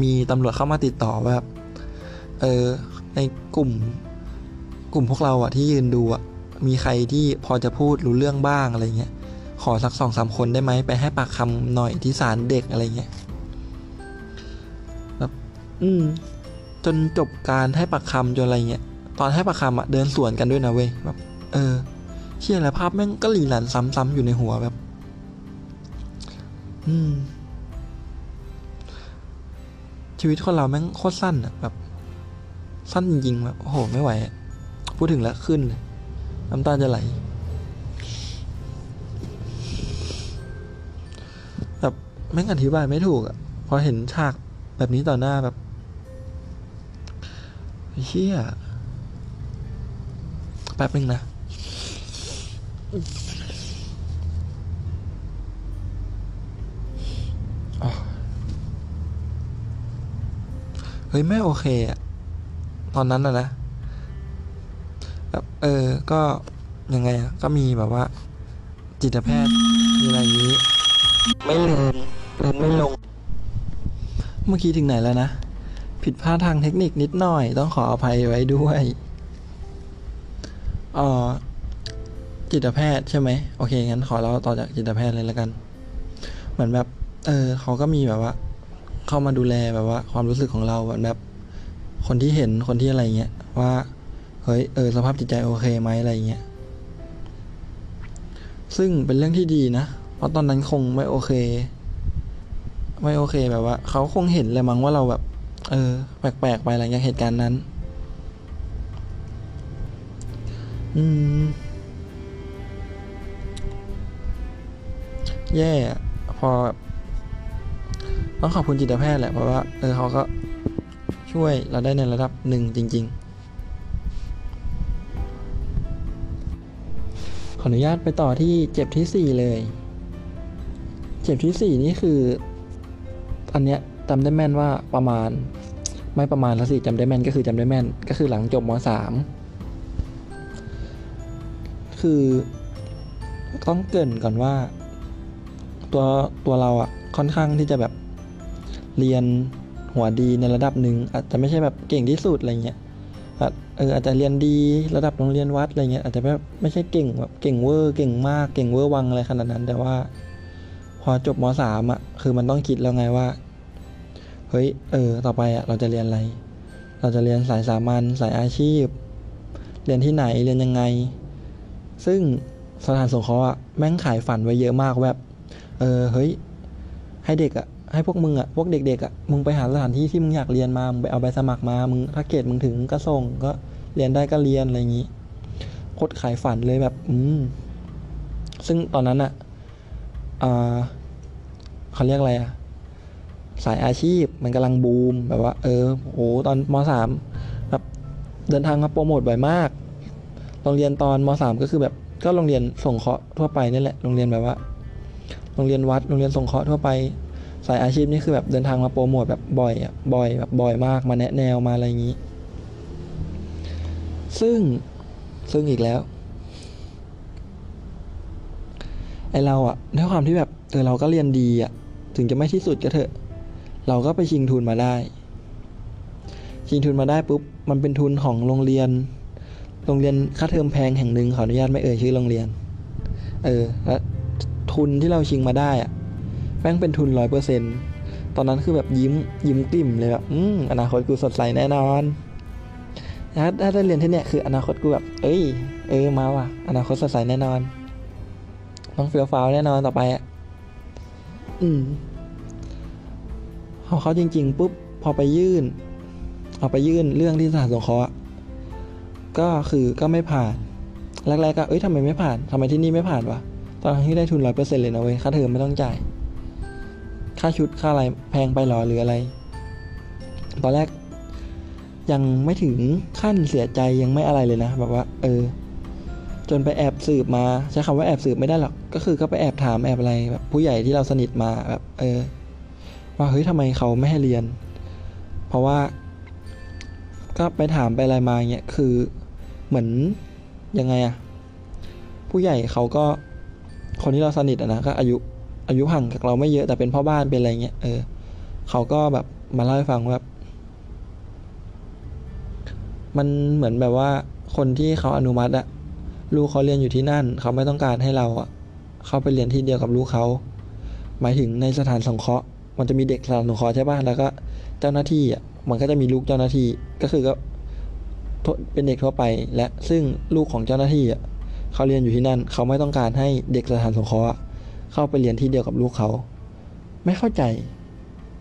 มีตำรวจเข้ามาติดต่อว่าแบบเออในกลุ่ม กลุ่มพวกเราอะที่ยืนดูอะมีใครที่พอจะพูดรู้เรื่องบ้างอะไรเงี้ยขอสักสองสามคนได้ไหมไปให้ปากคำหน่อยที่ศาลเด็กอะไรเงี้ยแบบอืมจนจบการให้ปากคำจนอะไรเงี้ยตอนให้ปากคำอะเดินสวนกันด้วยนะเว้ยแบบเออเชี่ยอะไรภาพแม่งก็หลีหลันซ้ำๆอยู่ในหัวแบบ อืม ชีวิตคนเราแม่งโคตรสั้นอะแบบ สั้นจริงๆแบบโอ้โหไม่ไหวอะพูดถึงแล้วขึ้นเลยน้ำตาจะไหลแบบแม่งอธิบายไม่ถูกอะพอเห็นฉากแบบนี้ต่อหน้าแบบเชี่ยแป๊บนึงนะ อ๋อเฮ้ยไม่โอเคอะตอนนั้นอะนะแบบเออก็ยังไงอะก็มีแบบว่า จิตแพทย์มีอะไรอย่างนี้ ไม่ลืมลืมไม่ลง เมื่อกี้ถึงไหนแล้วนะ ผิดพลาดทางเทคนิคนิดหน่อย ต้องขออภัยไว้ด้วยเอ่อจิตแพทย์ใช่ไหมโอเคงั้นขอเล่าต่อจากจิตแพทย์เลยแล้วกัน เหมือนแบบ เออเขาก็มีแบบว่า เข้ามาดูแลแบบว่า ความรู้สึกของเราแบบคนที่เห็นคนที่อะไรเงี้ยว่าเฮ้ยเออสภาพจิตใจโอเคไหมอะไรเงี้ยซึ่งเป็นเรื่องที่ดีนะ เพราะตอนนั้นคงไม่โอเค ไม่โอเคแบบว่า เขาคงเห็นเลยมั้งว่าเราแบบ เออ แปลกๆไปหลังจากเหตุการณ์นั้น อืม แย่อะพอ ต้องขอบคุณจิตแพทย์แหละเพราะว่าเออเขาก็ช่วยเราได้ในระดับหนึ่งจริง ๆ ขออนุญาตไปต่อที่เจ็บที่สี่เลย เจ็บที่สี่นี่คือ อันเนี้ยจำได้แม่นว่าประมาณ ไม่ประมาณแล้วสิจำได้แม่นก็คือจำได้แม่น ก็คือหลังจบมสามคือต้องเกินก่อนว่า ตัวตัวเราอะค่อนข้างที่จะแบบ เรียนหัวดีในระดับหนึ่งอาจจะไม่ใช่แบบเก่งที่สุดอะไรเงี้ยเอออาจจะเรียนดีระดับโรงเรียนวัดอะไรเงี้ยอาจจะแบบไม่ใช่เก่งแบบเก่งเวอร์เก่งมากเก่งเวอร์วังอะไรขนาดนั้น แต่ว่า พอจบมสามอะคือมันต้องคิดแล้วไงว่าเฮ้ยเออต่อไปอะเราจะเรียนอะไร เราจะเรียนสายสามัญสายอาชีพ เรียนที่ไหนเรียนยังไง ซึ่งสถานสงเคราะห์อะแม่งขายฝันไว้เยอะมากแบบ เออเฮ้ยให้เด็กอะ ให้พวกมึงอะพวกเด็กๆอะมึงไปหาสถานที่ที่มึงอยากเรียนมา มึงไปเอาใบสมัครมา มึงถ้าเกรดมึงถึงก็ส่งก็เรียนได้ก็เรียนอะไรอย่างนี้โคตรขายฝันเลยแบบ อืม ซึ่งตอนนั้นอะอ่าเขาเรียกอะไรอะสายอาชีพมันกำลังบูมแบบว่า เออโหตอนมสามแบบเดินทางมาโปรโมทบ่อยมาก โรงเรียนตอนมสามก็คือแบบ ก็โรงเรียนส่งเคราะห์ทั่วไปนี่แหละ โรงเรียนแบบว่า โรงเรียนวัด โรงเรียนส่งเคราะห์ทั่วไป สายอาชีพนี่คือแบบเดินทางมาโปรโมทแบบบ่อยอะบ่อยแบบบ่อยมากมาแนะแนวมาอะไรอย่างนี้ ซึ่งซึ่งอีกแล้ว ไอเราอะด้วยความที่แบบเออเราก็เรียนดีอะ ถึงจะไม่ที่สุดก็เถอะ เราก็ไปชิงทุนมาได้ ชิงทุนมาได้ปุ๊บมันเป็นทุนของโรงเรียน โรงเรียนค่าเทอมแพงแห่งหนึ่งขออนุญาตไม่เอ่ยชื่อโรงเรียน เออแล้วทุนที่เราชิงมาได้อะ ม่งเป็นทุนร้อยเปอร์เซ็นต์ตอนนั้นคือแบบยิ้มยิ้มกลิ่มเลยแบบอืมอนาคตกูสดใสแน่นอนถ้าถ้าได้เรียนที่เนี่ยคืออนาคตกูแบบ เอ้ย เออมาว่ะ อนาคตสดใสแน่นอนต้องเฟี้ยวฟ้าวแน่นอนต่อไปอะอืมพอเขาจริง ๆปุ๊บพอไปยื่น เอาไปยื่นเรื่องที่สถานสงเคราะห์ก็คือก็ไม่ผ่านแรกๆก็เอ้ยทำไมไม่ผ่านทำไมที่นี่ไม่ผ่านวะตอนที่ได้ทุนร้อยเปอร์เซ็นเลยนะเว้ยค่าเทอมไม่ต้องจ่าย ค่าชุดค่าอะไรแพงไปหรอหรืออะไร ตอนแรกยังไม่ถึงขั้นเสียใจยังไม่อะไรเลยนะ แบบว่า เออ จนไปแอบสืบมา ใช้คำว่าแอบสืบไม่ได้หรอก ก็คือก็ไปแอบถามแอบอะไรแบบผู้ใหญ่ที่เราสนิทมาแบบ เออ ว่าเฮ้ยทำไมเขาไม่ให้เรียน เพราะว่า ก็ไปถามไปอะไรมาเงี้ยคือเหมือนยังไงอะผู้ใหญ่เขาก็คนที่เราสนิทอะนะก็อายุ อายุห่างกับเราไม่เยอะแต่เป็นพ่อบ้านเป็นอะไรเงี้ยเออเขาก็แบบมาเล่าให้ฟังว่ามันเหมือนแบบว่าคนที่เขาอนุมัติอะลูกเขาเรียนอยู่ที่นั่น เขาไม่ต้องการให้เราอะเข้าไปเรียนที่เดียวกับลูกเขา หมายถึงในสถานสงเคราะห์มันจะมีเด็กสถานสงเคราะห์ใช่ป่ะแล้วก็เจ้าหน้าที่อะมันก็จะมีลูกเจ้าหน้าที่ก็คือก็เป็นเด็กทั่วไป และซึ่งลูกของเจ้าหน้าที่อะเขาเรียนอยู่ที่นั่น เขาไม่ต้องการให้เด็กสถานสงเคราะห์ เข้าไปเรียนที่เดียวกับลูกเขา ไม่เข้าใจ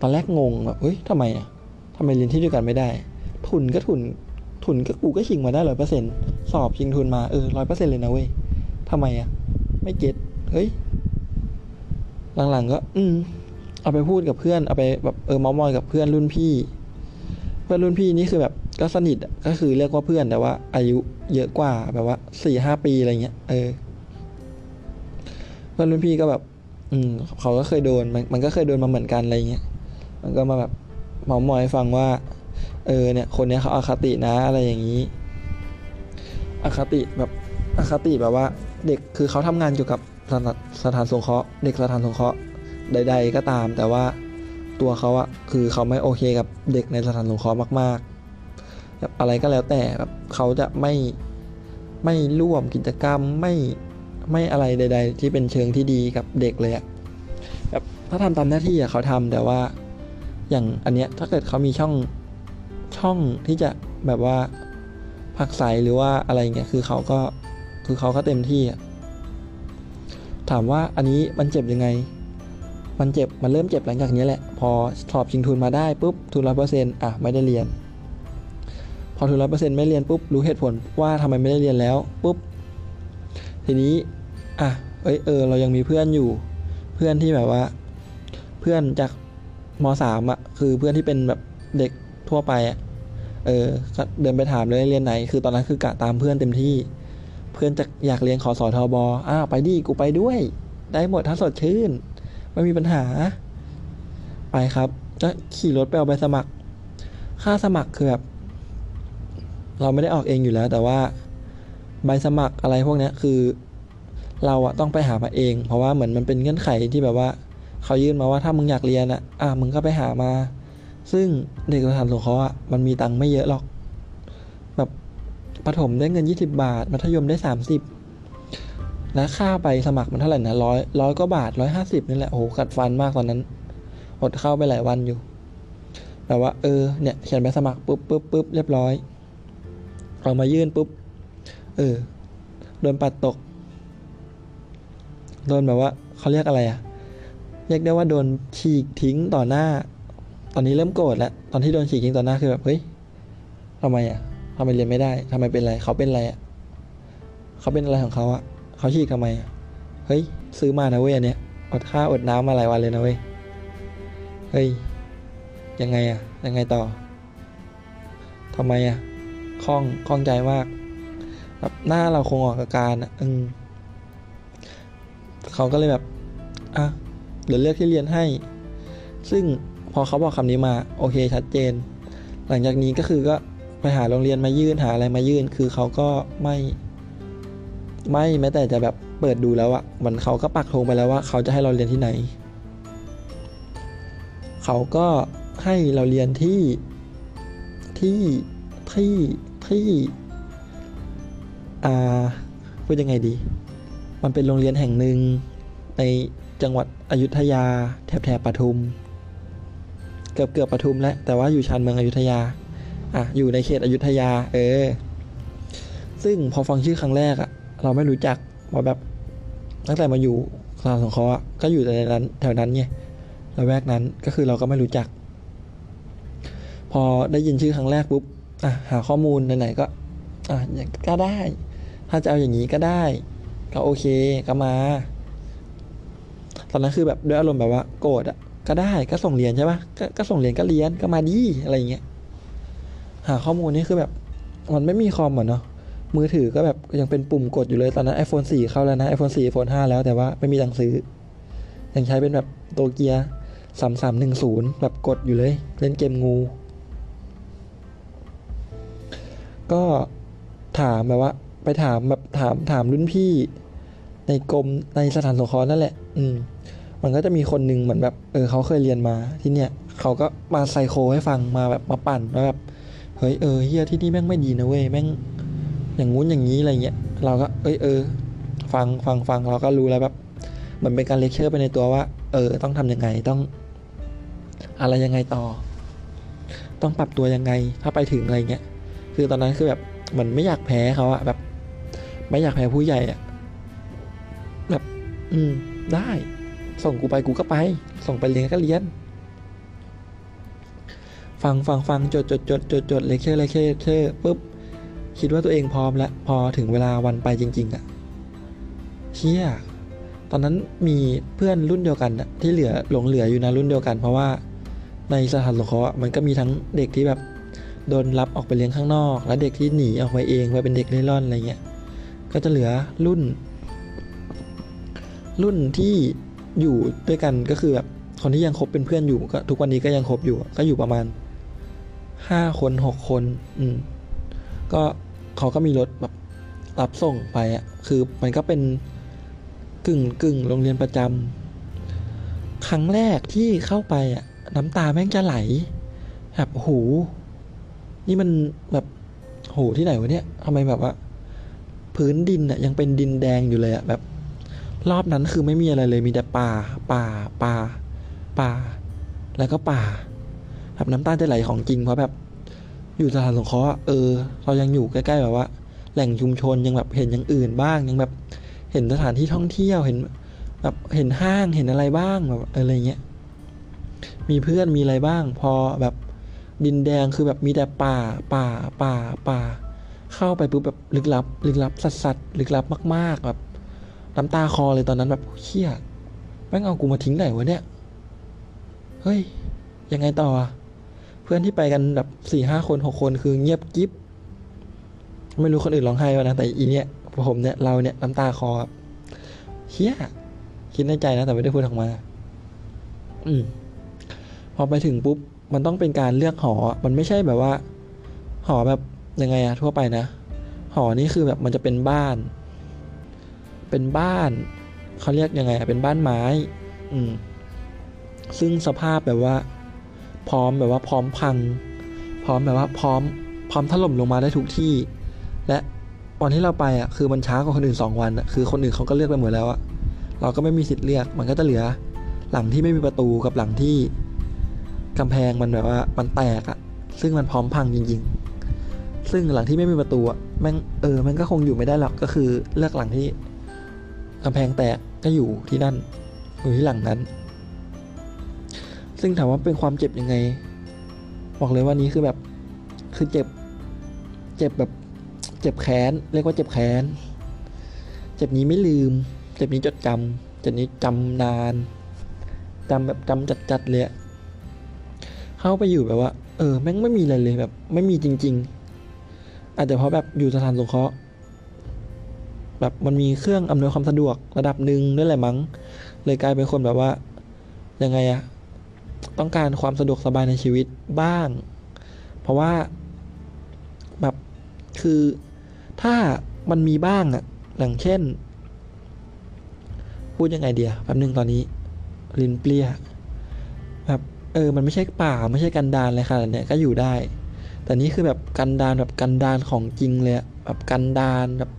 ตอนแรกงงแบบเฮ้ยทำไมอะทำไมเรียนที่เดียวกันไม่ได้ ทุนก็ทุน ทุนก็กูก็ชิงมาได้ร้อยเปอร์เซ็นสอบชิงทุนมาเออร้อยเปอร์เซ็นเลยนะเว้ยทำไมอะ ไม่เก็ตเฮ้ย หลังๆก็ อืม เอาไปพูดกับเพื่อน เอาไปแบบเออมอมอยกับเพื่อนรุ่นพี่ เพื่อนรุ่นพี่นี่คือแบบก็สนิทก็คือเรียกว่าเพื่อนแต่ว่า อายุเยอะกว่าแบบว่าสี่ห้าปีอะไรเงี้ย เออ เพื่อนรุ่นพี่ก็แบบ อืมเขาก็เคยโดนมันมันก็เคยโดนมาเหมือนกันอะไรเงี้ยมันก็มาแบบเมามอยฟังว่า เออเนี่ย คนเนี้ยเขาอาคตินะอะไรอย่างนี้อาคติแบบอาคติแบบว่า เด็กคือเขาทำงานเกี่ยวกับสถานสถานสงเคราะห์เด็กสถานสงเคราะห์ใด ๆ ก็ตาม แต่ว่าตัวเขาอะคือเขาไม่โอเคกับเด็กในสถานสงเคราะห์มากๆแบบอะไรก็แล้วแต่แบบเขาจะไม่ไม่ร่วมกิจกรรมไม่ ไม่อะไรใด ๆ ที่เป็นเชิงที่ดีกับเด็กเลยอะแบบถ้าทำตามหน้าที่อะเขาทำแต่ว่าอย่างอันเนี้ยถ้าเกิดเขามีช่องช่องที่จะแบบว่าผักใสหรือว่าอะไรเงี้ยคือเขาก็คือเขาก็เต็มที่อะถามว่าอันนี้มันเจ็บยังไง มันเจ็บ มันเริ่มเจ็บหลังจากนี้แหละ พอสอบชิงทุนมาได้ปุ๊บ ทุนร้อยเปอร์เซ็นต์อะ ไม่ได้เรียน พอทุนร้อยเปอร์เซ็นต์ไม่เรียนปุ๊บ รู้เหตุผลว่าทำไมไม่ได้เรียนแล้วปุ๊บ ทีนี้อะเอ้ยเออ เรายังมีเพื่อนอยู่ เพื่อนที่แบบว่า เพื่อนจากมสามอะคือเพื่อนที่เป็นแบบเด็กทั่วไปอะเออก็เดินไปถามเลยเรียนไหน คือตอนนั้นคือกะตามเพื่อนเต็มที่ เพื่อนจะอยากเรียนขอสอทอบอ้าวไปดิกูไปด้วย ได้หมดถ้าสดชื่น ไม่มีปัญหา ไปครับก็ขี่รถไปเอาใบสมัคร ค่าสมัครคือแบบเราไม่ได้ออกเองอยู่แล้ว แต่ว่า ใบสมัครอะไรพวกนี้คือ เราอะต้องไปหามาเอง เพราะว่าเหมือนมันเป็นเงื่อนไขที่แบบว่าเขายื่นมาว่าถ้ามึงอยากเรียนอะอะมึงก็ไปหามา ซึ่งเด็กสถานสงเคราะห์อะมันมีตังค์ไม่เยอะหรอก แบบประถมได้เงิน 20 บาท มัธยมได้ 30 แล้วค่าไปสมัครมันเท่าไหร่นะร้อยร้อยก็บาทร้อยห้าสิบนี่แหละโอ้โหกัดฟันมากตอนนั้นอดเข้าไปหลายวันอยู่แบบว่าเออเนี่ยเขียนใบสมัครปุ๊บปุ๊บปุ๊บเรียบร้อยเอามายื่นปุ๊บ เออ โดนปัดตก โดนแบบว่าเขาเรียกอะไรอะเรียกได้ว่าโดนฉีกทิ้งต่อหน้า ตอนนี้เริ่มโกรธแล้ว ตอนที่โดนฉีกทิ้งต่อหน้าคือแบบเฮ้ยทำไมอะทำไมเรียนไม่ได้ทำไมเป็นไร เขาเป็นอะไรอะเขาเป็นอะไรของเขาอะเขาฉีกทำไมอะเฮ้ย ซื้อมานะเว้ยอันเนี้ยอดข้าวอดน้ำมาหลายวันเลยนะเว้ยเฮ้ยยังไงอะยังไงต่อทำไมอะคล่องคล่องใจมาก แบบหน้าเราคงออกอาการอะอืมเขาก็เลยแบบ อะเดี๋ยวเลือกที่เรียนให้ ซึ่งพอเขาบอกคำนี้มา โอเคชัดเจน หลังจากนี้ก็คือก็ไปหาโรงเรียนมายื่นหาอะไรมายื่น คือเขาก็ไม่ ไม่แม้แต่จะแบบเปิดดูแล้วอะมันเขาก็ปักธงไปแล้วว่า เขาจะให้เราเรียนที่ไหน เขาก็ให้เราเรียนที่ที่ที่ที่ อ่าพูดยังไงดี มันเป็นโรงเรียนแห่งหนึ่งในจังหวัดอยุธยา แถบแถบปทุม เกือบเกือบปทุมแล้วแต่ว่าอยู่ชานเมืองอยุธยา อะ อยู่ในเขตอยุธยา เออ ซึ่งพอฟังชื่อครั้งแรกอะเราไม่รู้จักเพราแบบ ตั้งแต่มาอยู่สถานสงเคราะห์ก็อยู่แต่ในนั้นแถวนั้นไงละแวกนั้นก็คือเราก็ไม่รู้จัก พอได้ยินชื่อครั้งแรกปุ๊บอะหาข้อมูลไหนๆก็ อะอย่างก็ได้ ถ้าจะเอาอย่างนี้ก็ได้ ก็โอเคก็มา ตอนนั้นคือแบบด้วยอารมณ์แบบว่า โกรธอะก็ได้ก็ส่งเรียนใช่ปะกก็ส่งเรียนก็เรียนก็มาดีอะไรอย่างเงี้ยหาข้อมูลนี่คือแบบ มันไม่มีคอมอะเนาะมือถือก็แบบยังเป็นปุ่มกดอยู่เลยตอนนั้น iPhone 4 เข้าแล้วนะ iPhone 4 iPhone 5 แล้วแต่ว่าไม่มีตังซื้อ ยังใช้เป็นแบบโตเกียสามสามหนึ่งศูนย์แบบกดอยู่เลย เล่นเกมงู ก็ถามแบบว่า ไปถามแบบถามถามรุ่นพี่ ในกรมในสถานสงเคราะห์นั่นแหละ อืม มันก็จะมีคนหนึ่งเหมือนแบบ เออเขาเคยเรียนมาที่เนี่ยเขาก็มาไซโคให้ฟังมาแบบมาปั่นว่าแบบเฮ้ยเออเฮียที่นี่แม่งไม่ดีนะเว้ยแม่ง อย่างงู้นอย่างนี้อะไรเงี้ยเราก็ เอ้ยเออ ฟังฟังฟังเราก็รู้แล้วแบบเหมือนเป็นการเลคเชอร์ไปในตัวว่า เออ ต้องทำยังไงต้อง อะไรยังไงต่อ ต้องปรับตัวยังไง ถ้าไปถึงอะไรเงี้ยคือตอนนั้นคือแบบเหมือนไม่อยากแพ้เขาอะแบบ ไม่อยากแพ้ผู้ใหญ่อะแบบ อืม ได้ ส่งกูไปกูก็ไป ส่งไปเรียนก็เรียน ฟังฟังฟังจดจดจดจดจดเลคเชอร์เลคเชอร์เลคเชอร์ปุ๊บ คิดว่าตัวเองพร้อมแล้ว พอถึงเวลาวันไปจริง ๆอะเชี่ยตอนนั้นมีเพื่อนรุ่นเดียวกันอะที่เหลือหลงเหลืออยู่นะรุ่นเดียวกัน เพราะว่าในสถานสงเคราะห์มันก็มีทั้งเด็กที่แบบโดนรับออกไปเลี้ยงข้างนอก และเด็กที่หนีออกไปเองไปเป็นเด็กเล่ร่อนอะไรเงี้ย ก็จะเหลือรุ่น รุ่นที่อยู่ด้วยกันก็คือแบบคนที่ยังคบเป็นเพื่อนอยู่ก็ทุกวันนี้ก็ยังคบอยู่ก็อยู่ประมาณห้าคนหกคน อืม ก็เขาก็มีรถแบบรับส่งไปอะ คือมันก็เป็นกึ่งกึ่งโรงเรียนประจำครั้งแรกที่เข้าไปอะ น้ำตาแม่งจะไหล แบบโหนี่มันแบบโหที่ไหนวะเนี่ยทำไมแบบว่า พื้นดินอะยังเป็นดินแดงอยู่เลยอะแบบ รอบนั้นคือไม่มีอะไรเลยมีแต่ป่าป่าป่าป่า แล้วก็ป่าแบบน้ำตาจะไหลของจริงเพราะแบบ อยู่สถานสงเคราะห์เออ เรายังอยู่ใกล้ๆแบบว่า แหล่งชุมชนยังแบบเห็นอย่างอื่นบ้างยังแบบเห็นสถานที่ท่องเที่ยวเห็น แบบเห็นห้างเห็นอะไรบ้างแบบอะไรเงี้ยมีเพื่อนมีอะไรบ้าง พอแบบดินแดงคือแบบมีแต่ป่าป่าป่าป่า เข้าไปปุ๊บแบบลึกลับ ลึกลับสัสสัสๆลึกลับมาก ๆ แบบน้ำตาคอเลยตอนนั้นแบบเชี่ยแม่งเอากูมาทิ้งไหนวะเนี่ย เฮ้ย ยังไงต่อเพื่อนที่ไปกันแบบสี่ห้าคนหกคนคือเงียบกิ๊บไม่รู้คนอื่นร้องไห้วะนะแต่อีเนี่ยผมเนี่ยเราเนี่ยน้ำตาคอแบบเฮียคิดในใจนะแต่ไม่ได้พูดออกมา อืมพอไปถึงปุ๊บ มันต้องเป็นการเลือกหอ มันไม่ใช่แบบว่า หอแบบ ยังไงอะทั่วไปนะ หอนี่คือแบบมันจะเป็นบ้าน เป็นบ้านเขาเรียกยังไงอะเป็นบ้านไม้ อืม ซึ่งสภาพแบบว่า พร้อมแบบว่าพร้อมพัง พร้อมแบบว่าพร้อม พร้อมถล่มลงมาได้ทุกที่ และวันที่เราไปอะคือมันช้ากว่าคนอื่นสองวันอะคือคนอื่นเขาก็เลือกไปหมดแล้วอะเราก็ไม่มีสิทธิ์เลือก มันก็จะเหลือ หลังที่ไม่มีประตูกับหลังที่กำแพงมันแบบว่ามันแตกอะ ซึ่งมันพร้อมพังจริง ๆ ซึ่งหลังที่ไม่มีประตูอะแม่งเออ มันก็คงอยู่ไม่ได้หรอกก็คือเลือกหลังที่กำแพงแตกก็อยู่ที่นั่นอยู่ที่หลังนั้น ซึ่งถามว่าเป็นความเจ็บยังไง บอกเลยว่านี้คือแบบคือเจ็บ เจ็บแบบเจ็บแค้นเรียกว่าเจ็บแค้นเจ็บนี้ไม่ลืม เจ็บนี้จดจำเจ็บนี้จำนานจำแบบจำจัดๆเลยเข้าไปอยู่แบบว่า เออ แม่งไม่มีอะไรเลยแบบ ไม่มีจริง ๆ อาจจะเพราะแบบอยู่สถานสงเคราะห์แบบมันมีเครื่องอำนวยความสะดวกระดับหนึ่งด้วยแหละมั้ง เลยกลายเป็นคนแบบว่า ยังไงอะต้องการความสะดวกสบายในชีวิตบ้าง เพราะว่าแบบคือถ้ามันมีบ้างอะอย่างเช่น พูดยังไงเดียแป๊บนึงตอนนี้ลินเปรี้ยแบบเออ มันไม่ใช่ป่าไม่ใช่กันดานเลยค่ะเนี่ยก็อยู่ได้ แต่นี่คือแบบกันดานแบบกันดานของจริงเลยอะแบบกันดานแบบ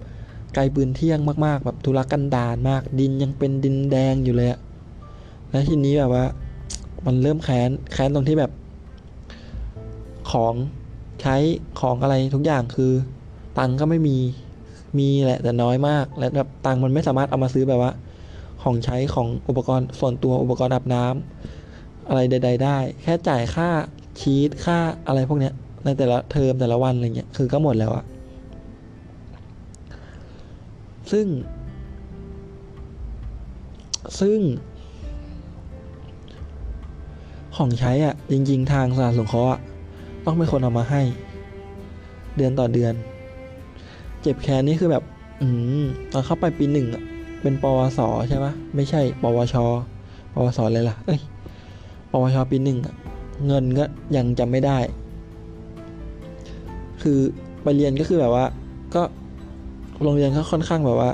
ไกลปืนเที่ยงมากๆ แบบทุรกันดารมาก ดินยังเป็นดินแดงอยู่เลยอะแล้วทีนี้แบบว่า มันเริ่มแค้นแค้นตรงที่แบบ ของใช้ของอะไรทุกอย่างคือ ตังก็ไม่มีมีแหละแต่น้อยมาก และแบบตังมันไม่สามารถเอามาซื้อแบบว่า ของใช้ของอุปกรณ์ส่วนตัวอุปกรณ์อาบน้ำอะไรใด ๆ ได้ แค่จ่ายค่าชีตค่าอะไรพวกเนี้ย ในแต่ละเทอมแต่ละวันอะไรเงี้ยคือก็หมดแล้วอะซึ่ง ซึ่ง ของใช้อะจริง ๆ ทางสถานสงเคราะห์อะต้องเป็นคนเอามาให้ เดือนต่อเดือน เจ็บแค้นนี่คือแบบ อืมตอนเข้าไปปีหนึ่งอะเป็นปวสใช่ปะไม่ใช่ ปวช ปวสเลยล่ะ เอ้ย ปวชปีหนึ่งอะเงินก็ยังจำไม่ได้ คือไปเรียนก็คือแบบว่า ก็โรงเรียนก็ค่อนข้างแบบว่า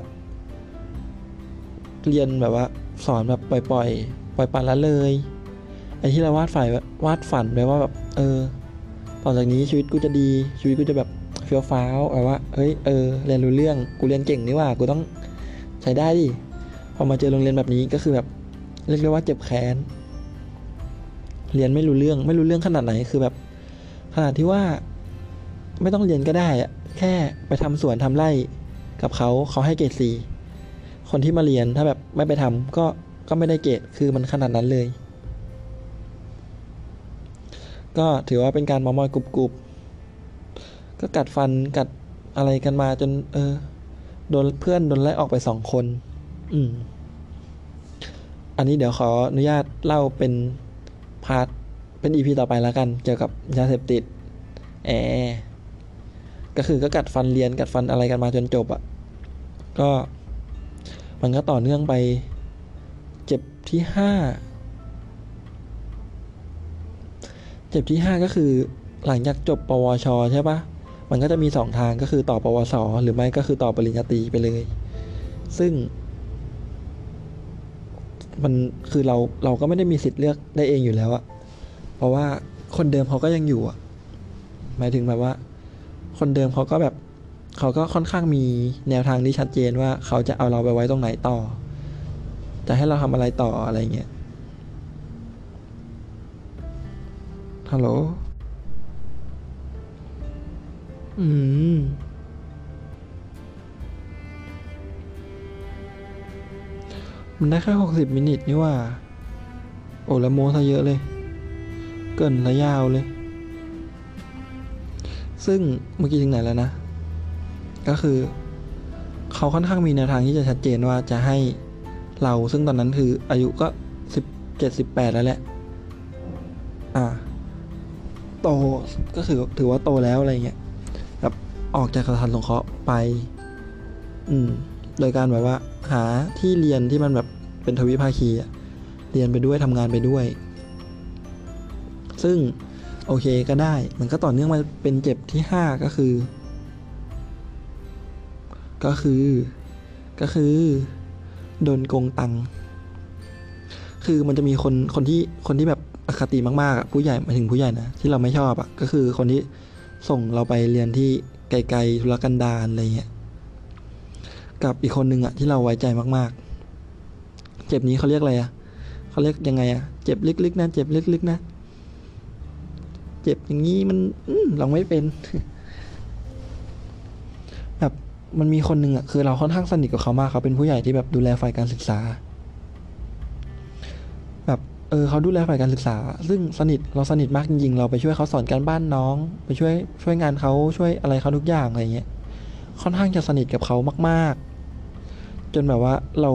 เรียนแบบว่าสอนแบบปล่อยปล่อยๆปล่อยปละละเลยไอ้ที่เราวาดฝันวาดฝันไว้ว่าแบบ เออต่อจากนี้ชีวิตกูจะดี ชีวิตกูจะแบบเฟี้ยวฟ้าวแบบว่าเฮ้ยเออเรียนรู้เรื่องกูเรียนเก่งนี่ว่ากูต้องใช้ได้ดิพอมาเจอโรงเรียนแบบนี้ก็คือแบบเรียกได้ว่าเจ็บแค้นเรียนไม่รู้เรื่องไม่รู้เรื่องขนาดไหนคือแบบขนาดที่ว่า ไม่ต้องเรียนก็ได้อะแค่ไปทำสวนทำไร่กับเขาเขาให้เกรดสี่คนที่มาเรียนถ้าแบบไม่ไปทำก็ก็ไม่ได้เกรดคือมันขนาดนั้นเลย ก็ถือว่าเป็นการมอมอยกรุบกรุบก็กัดฟันกัดอะไรกันมาจน เออโดนเพื่อนโดนไล่ออกไปสองคน อืม อันนี้เดี๋ยวขออนุญาตเล่าเป็น part เป็น EP ต่อไปแล้วกัน เกี่ยวกับยาเสพติด เออ ก็คือก็กัดฟันเรียนกัดฟันอะไรกันมาจนจบอะ่ะ ก็มันก็ต่อเนื่องไปเจ็บที่ห้าเจ็บที่ห้าก็คือหลังจากจบปวชใช่ปะมันก็จะมีสองทางก็คือต่อปวส หรือไม่ก็คือต่อปริญญาตรีไปเลย ซึ่ง มันคือเราเราก็ไม่ได้มีสิทธิ์เลือกได้เองอยู่แล้วอะเพราะว่าคนเดิมเขาก็ยังอยู่อะหมายถึงแบบว่า คนเดิมเขาก็แบบเขาก็ค่อนข้างมีแนวทางที่ชัดเจนว่าเขาจะเอาเราไปไว้ตรงไหนต่อ จะให้เราทำอะไรต่ออะไรเงี้ยฮัลโหลอืมมันได้แค่หกสิบมินิทนี่ว่า โอ้แล้วโมซะเยอะเลย เกินระยาวเลย ซึ่งเมื่อกี้ถึงไหนแล้วนะ ก็คือ เขาค่อนข้างมีแนวทางที่จะชัดเจนว่าจะให้เราซึ่งตอนนั้นคืออายุก็สิบเจ็ดสิบแปดแล้วแหละ อ่า โตก็คือถือว่าโตแล้วอะไรเงี้ยแบบออกจากสถานสงเคราะห์ไป อืม โดยการแบบว่า หาที่เรียนที่มันแบบเป็นทวิภาคีอะเรียนไปด้วยทำงานไปด้วย ซึ่ง โอเคก็ได้ มันก็ต่อเนื่องมาเป็นเจ็บที่ห้าก็คือ ก็คือ ก็คือ โดนโกงตังค์คือมันจะมีคนคนที่คนที่แบบอคติมากๆอะผู้ใหญ่มาถึงผู้ใหญ่นะที่เราไม่ชอบอะก็คือคนที่ส่งเราไปเรียนที่ไกลๆธุรกันดารอะไรเงี้ยกับอีกคนหนึ่งอะที่เราไว้ใจมากๆ เจ็บนี้เขาเรียกอะไรอะเขาเรียกยังไงอะเจ็บลึกๆนะเจ็บลึกๆนะ เจ็บอย่างนี้มันอืมเราไม่เป็น แบบมันมีคนหนึ่งอะคือเราค่อนข้างสนิทกับเขามากเขาเป็นผู้ใหญ่ที่แบบดูแลฝ่ายการศึกษา แบบเออเขาดูแลฝ่ายการศึกษา ซึ่งสนิทเราสนิทมากจริงๆเราไปช่วยเขาสอนการบ้านน้อง ไปช่วยช่วยงานเขาช่วยอะไรเขาทุกอย่างอะไรเงี้ยค่อนข้างจะสนิทกับเขามากๆ จนแบบว่าเรา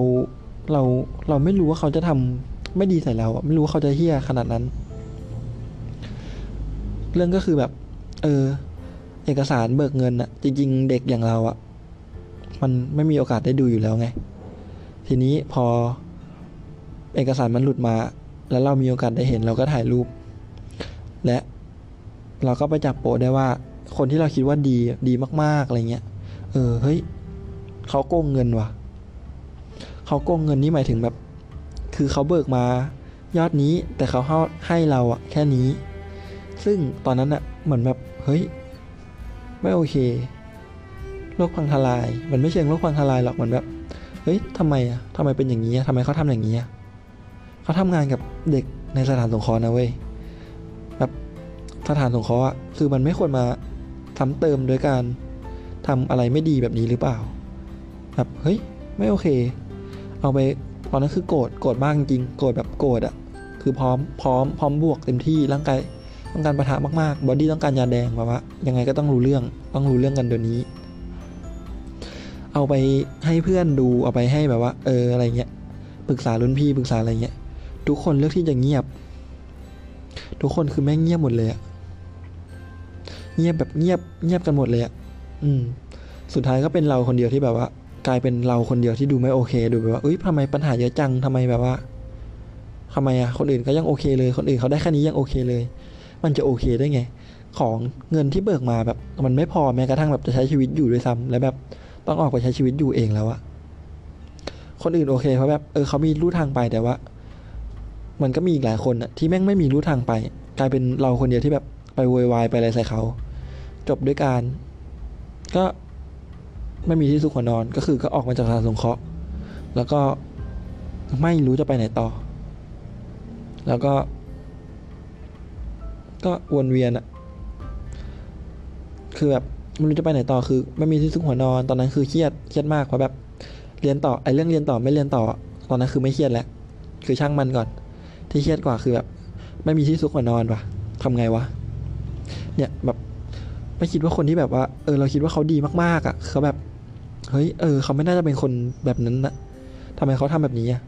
เราเราไม่รู้ว่าเขาจะทำไม่ดีใส่เราไม่รู้ว่าเขาจะเฮี้ยขนาดนั้น เรื่องก็คือแบบ เออ เอกสารเบิกเงินอะจริง ๆ เด็กอย่างเราอะมันไม่มีโอกาสได้ดูอยู่แล้วไง ทีนี้พอเอกสารมันหลุดมา แล้วเรามีโอกาสได้เห็นเราก็ถ่ายรูป และเราก็ไปจับโปะได้ว่า คนที่เราคิดว่าดีดีมาก ๆอะไรเงี้ย เออเฮ้ยเขาโกงเงินว่ะเขาโกงเงินนี่หมายถึงแบบ คือเขาเบิกมายอดนี้แต่เขาให้เราอะแค่นี้ ซึ่งตอนนั้นอะเหมือนแบบเฮ้ยไม่โอเคโลกพังทลาย มันไม่เชิงโลกพังทลายหรอกเหมือนแบบเฮ้ยทำไมอะทำไมเป็นอย่างนี้อะทำไมเขาทำอย่างนี้อะเขาทำงานกับเด็กในสถานสงเคราะห์นะเว้ยแบบสถานสงเคราะห์อะคือมันไม่ควรมาซ้ำเติมโดยการทำอะไรไม่ดีแบบนี้หรือเปล่า แบบเฮ้ยไม่โอเค เอาไปตอนนั้นคือโกรธโกรธมากจริงโกรธแบบโกรธอะคือพร้อมพร้อมพร้อมบวกเต็มที่ร่างกาย ต้องการประทะมากๆบอดี้ต้องการยาแดงแบบว่ายังไงก็ต้องรู้เรื่องต้องรู้เรื่องกันเดี๋ยวนี้ เอาไปให้เพื่อนดูเอาไปให้แบบว่า เอออะไรเงี้ยปรึกษารุ่นพี่ปรึกษาอะไรเงี้ยทุกคนเลือกที่จะเงียบ ทุกคนคือแม่งเงียบหมดเลยอะเงียบแบบเงียบเงียบกันหมดเลยอะอืม สุดท้ายก็เป็นเราคนเดียวที่แบบว่า กลายเป็นเราคนเดียวที่ดูไม่โอเค ดูแบบว่าเอ้ยทำไมปัญหาเยอะจังทำไมแบบว่าทำไมอะคนอื่นก็ยังโอเคเลย คนอื่นเขาได้แค่นี้ยังโอเคเลย มันจะโอเคได้ไง ของเงินที่เบิกมาแบบมันไม่พอแม้กระทั่งแบบจะใช้ชีวิตอยู่ด้วยซ้ำแล้วแบบต้องออกไปใช้ชีวิตอยู่เองแล้วอะคนอื่นโอเคเพราะแบบเออเขามีลู่ทางไปแต่ว่า มันก็มีอีกหลายคนอะที่แม่งไม่มีลู่ทางไป กลายเป็นเราคนเดียวที่แบบไปโวยวายไปอะไรใส่เขา จบด้วยการ ก็ไม่มีที่สุขหัวนอนก็คือก็ออกมาจากสถานสงเคราะห์แล้วก็ไม่รู้จะไปไหนต่อ แล้วก็ ก็วนเวียนอะคือแบบไม่รู้จะไปไหนต่อคือ ไม่มีที่สุขหัวนอนตอนนั้นคือเครียดเครียดมากเพราะแบบ เรียนต่อไอ้เรื่องเรียนต่อไม่เรียนต่อ ตอนนั้นคือไม่เครียดแล้วคือช่างมันก่อน ที่เครียดกว่าคือแบบ ไม่มีที่สุขหัวนอนวะทำไงวะเนี่ยแบบไม่คิดว่าคนที่แบบว่าเออเราคิดว่าเขาดีมากๆอะ่ะเขาแบบเฮ้ยเออเขาไม่น่าจะเป็นคนแบบนั้นนะทำไมเขาทำแบบนี้อะ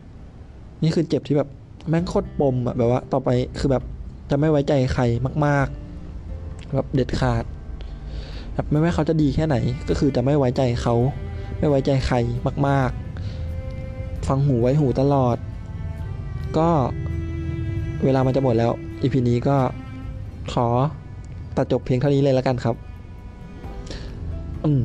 นี่คือเจ็บที่แบบแม่งโคตรปมอะแบบว่า ต่อไปคือแบบ จะไม่ไว้ใจใครมากๆแบบเด็ดขาดแบบไม่ว่าเขาจะดีแค่ไหน ก็คือจะไม่ไว้ใจเขา ไม่ไว้ใจใครมาก ๆ ฟังหูไว้หูตลอด ก็เวลามันจะหมดแล้วอีพีนี้ก็ขอตัดจบเพียงเท่านี้เลยแล้วกันครับ อืม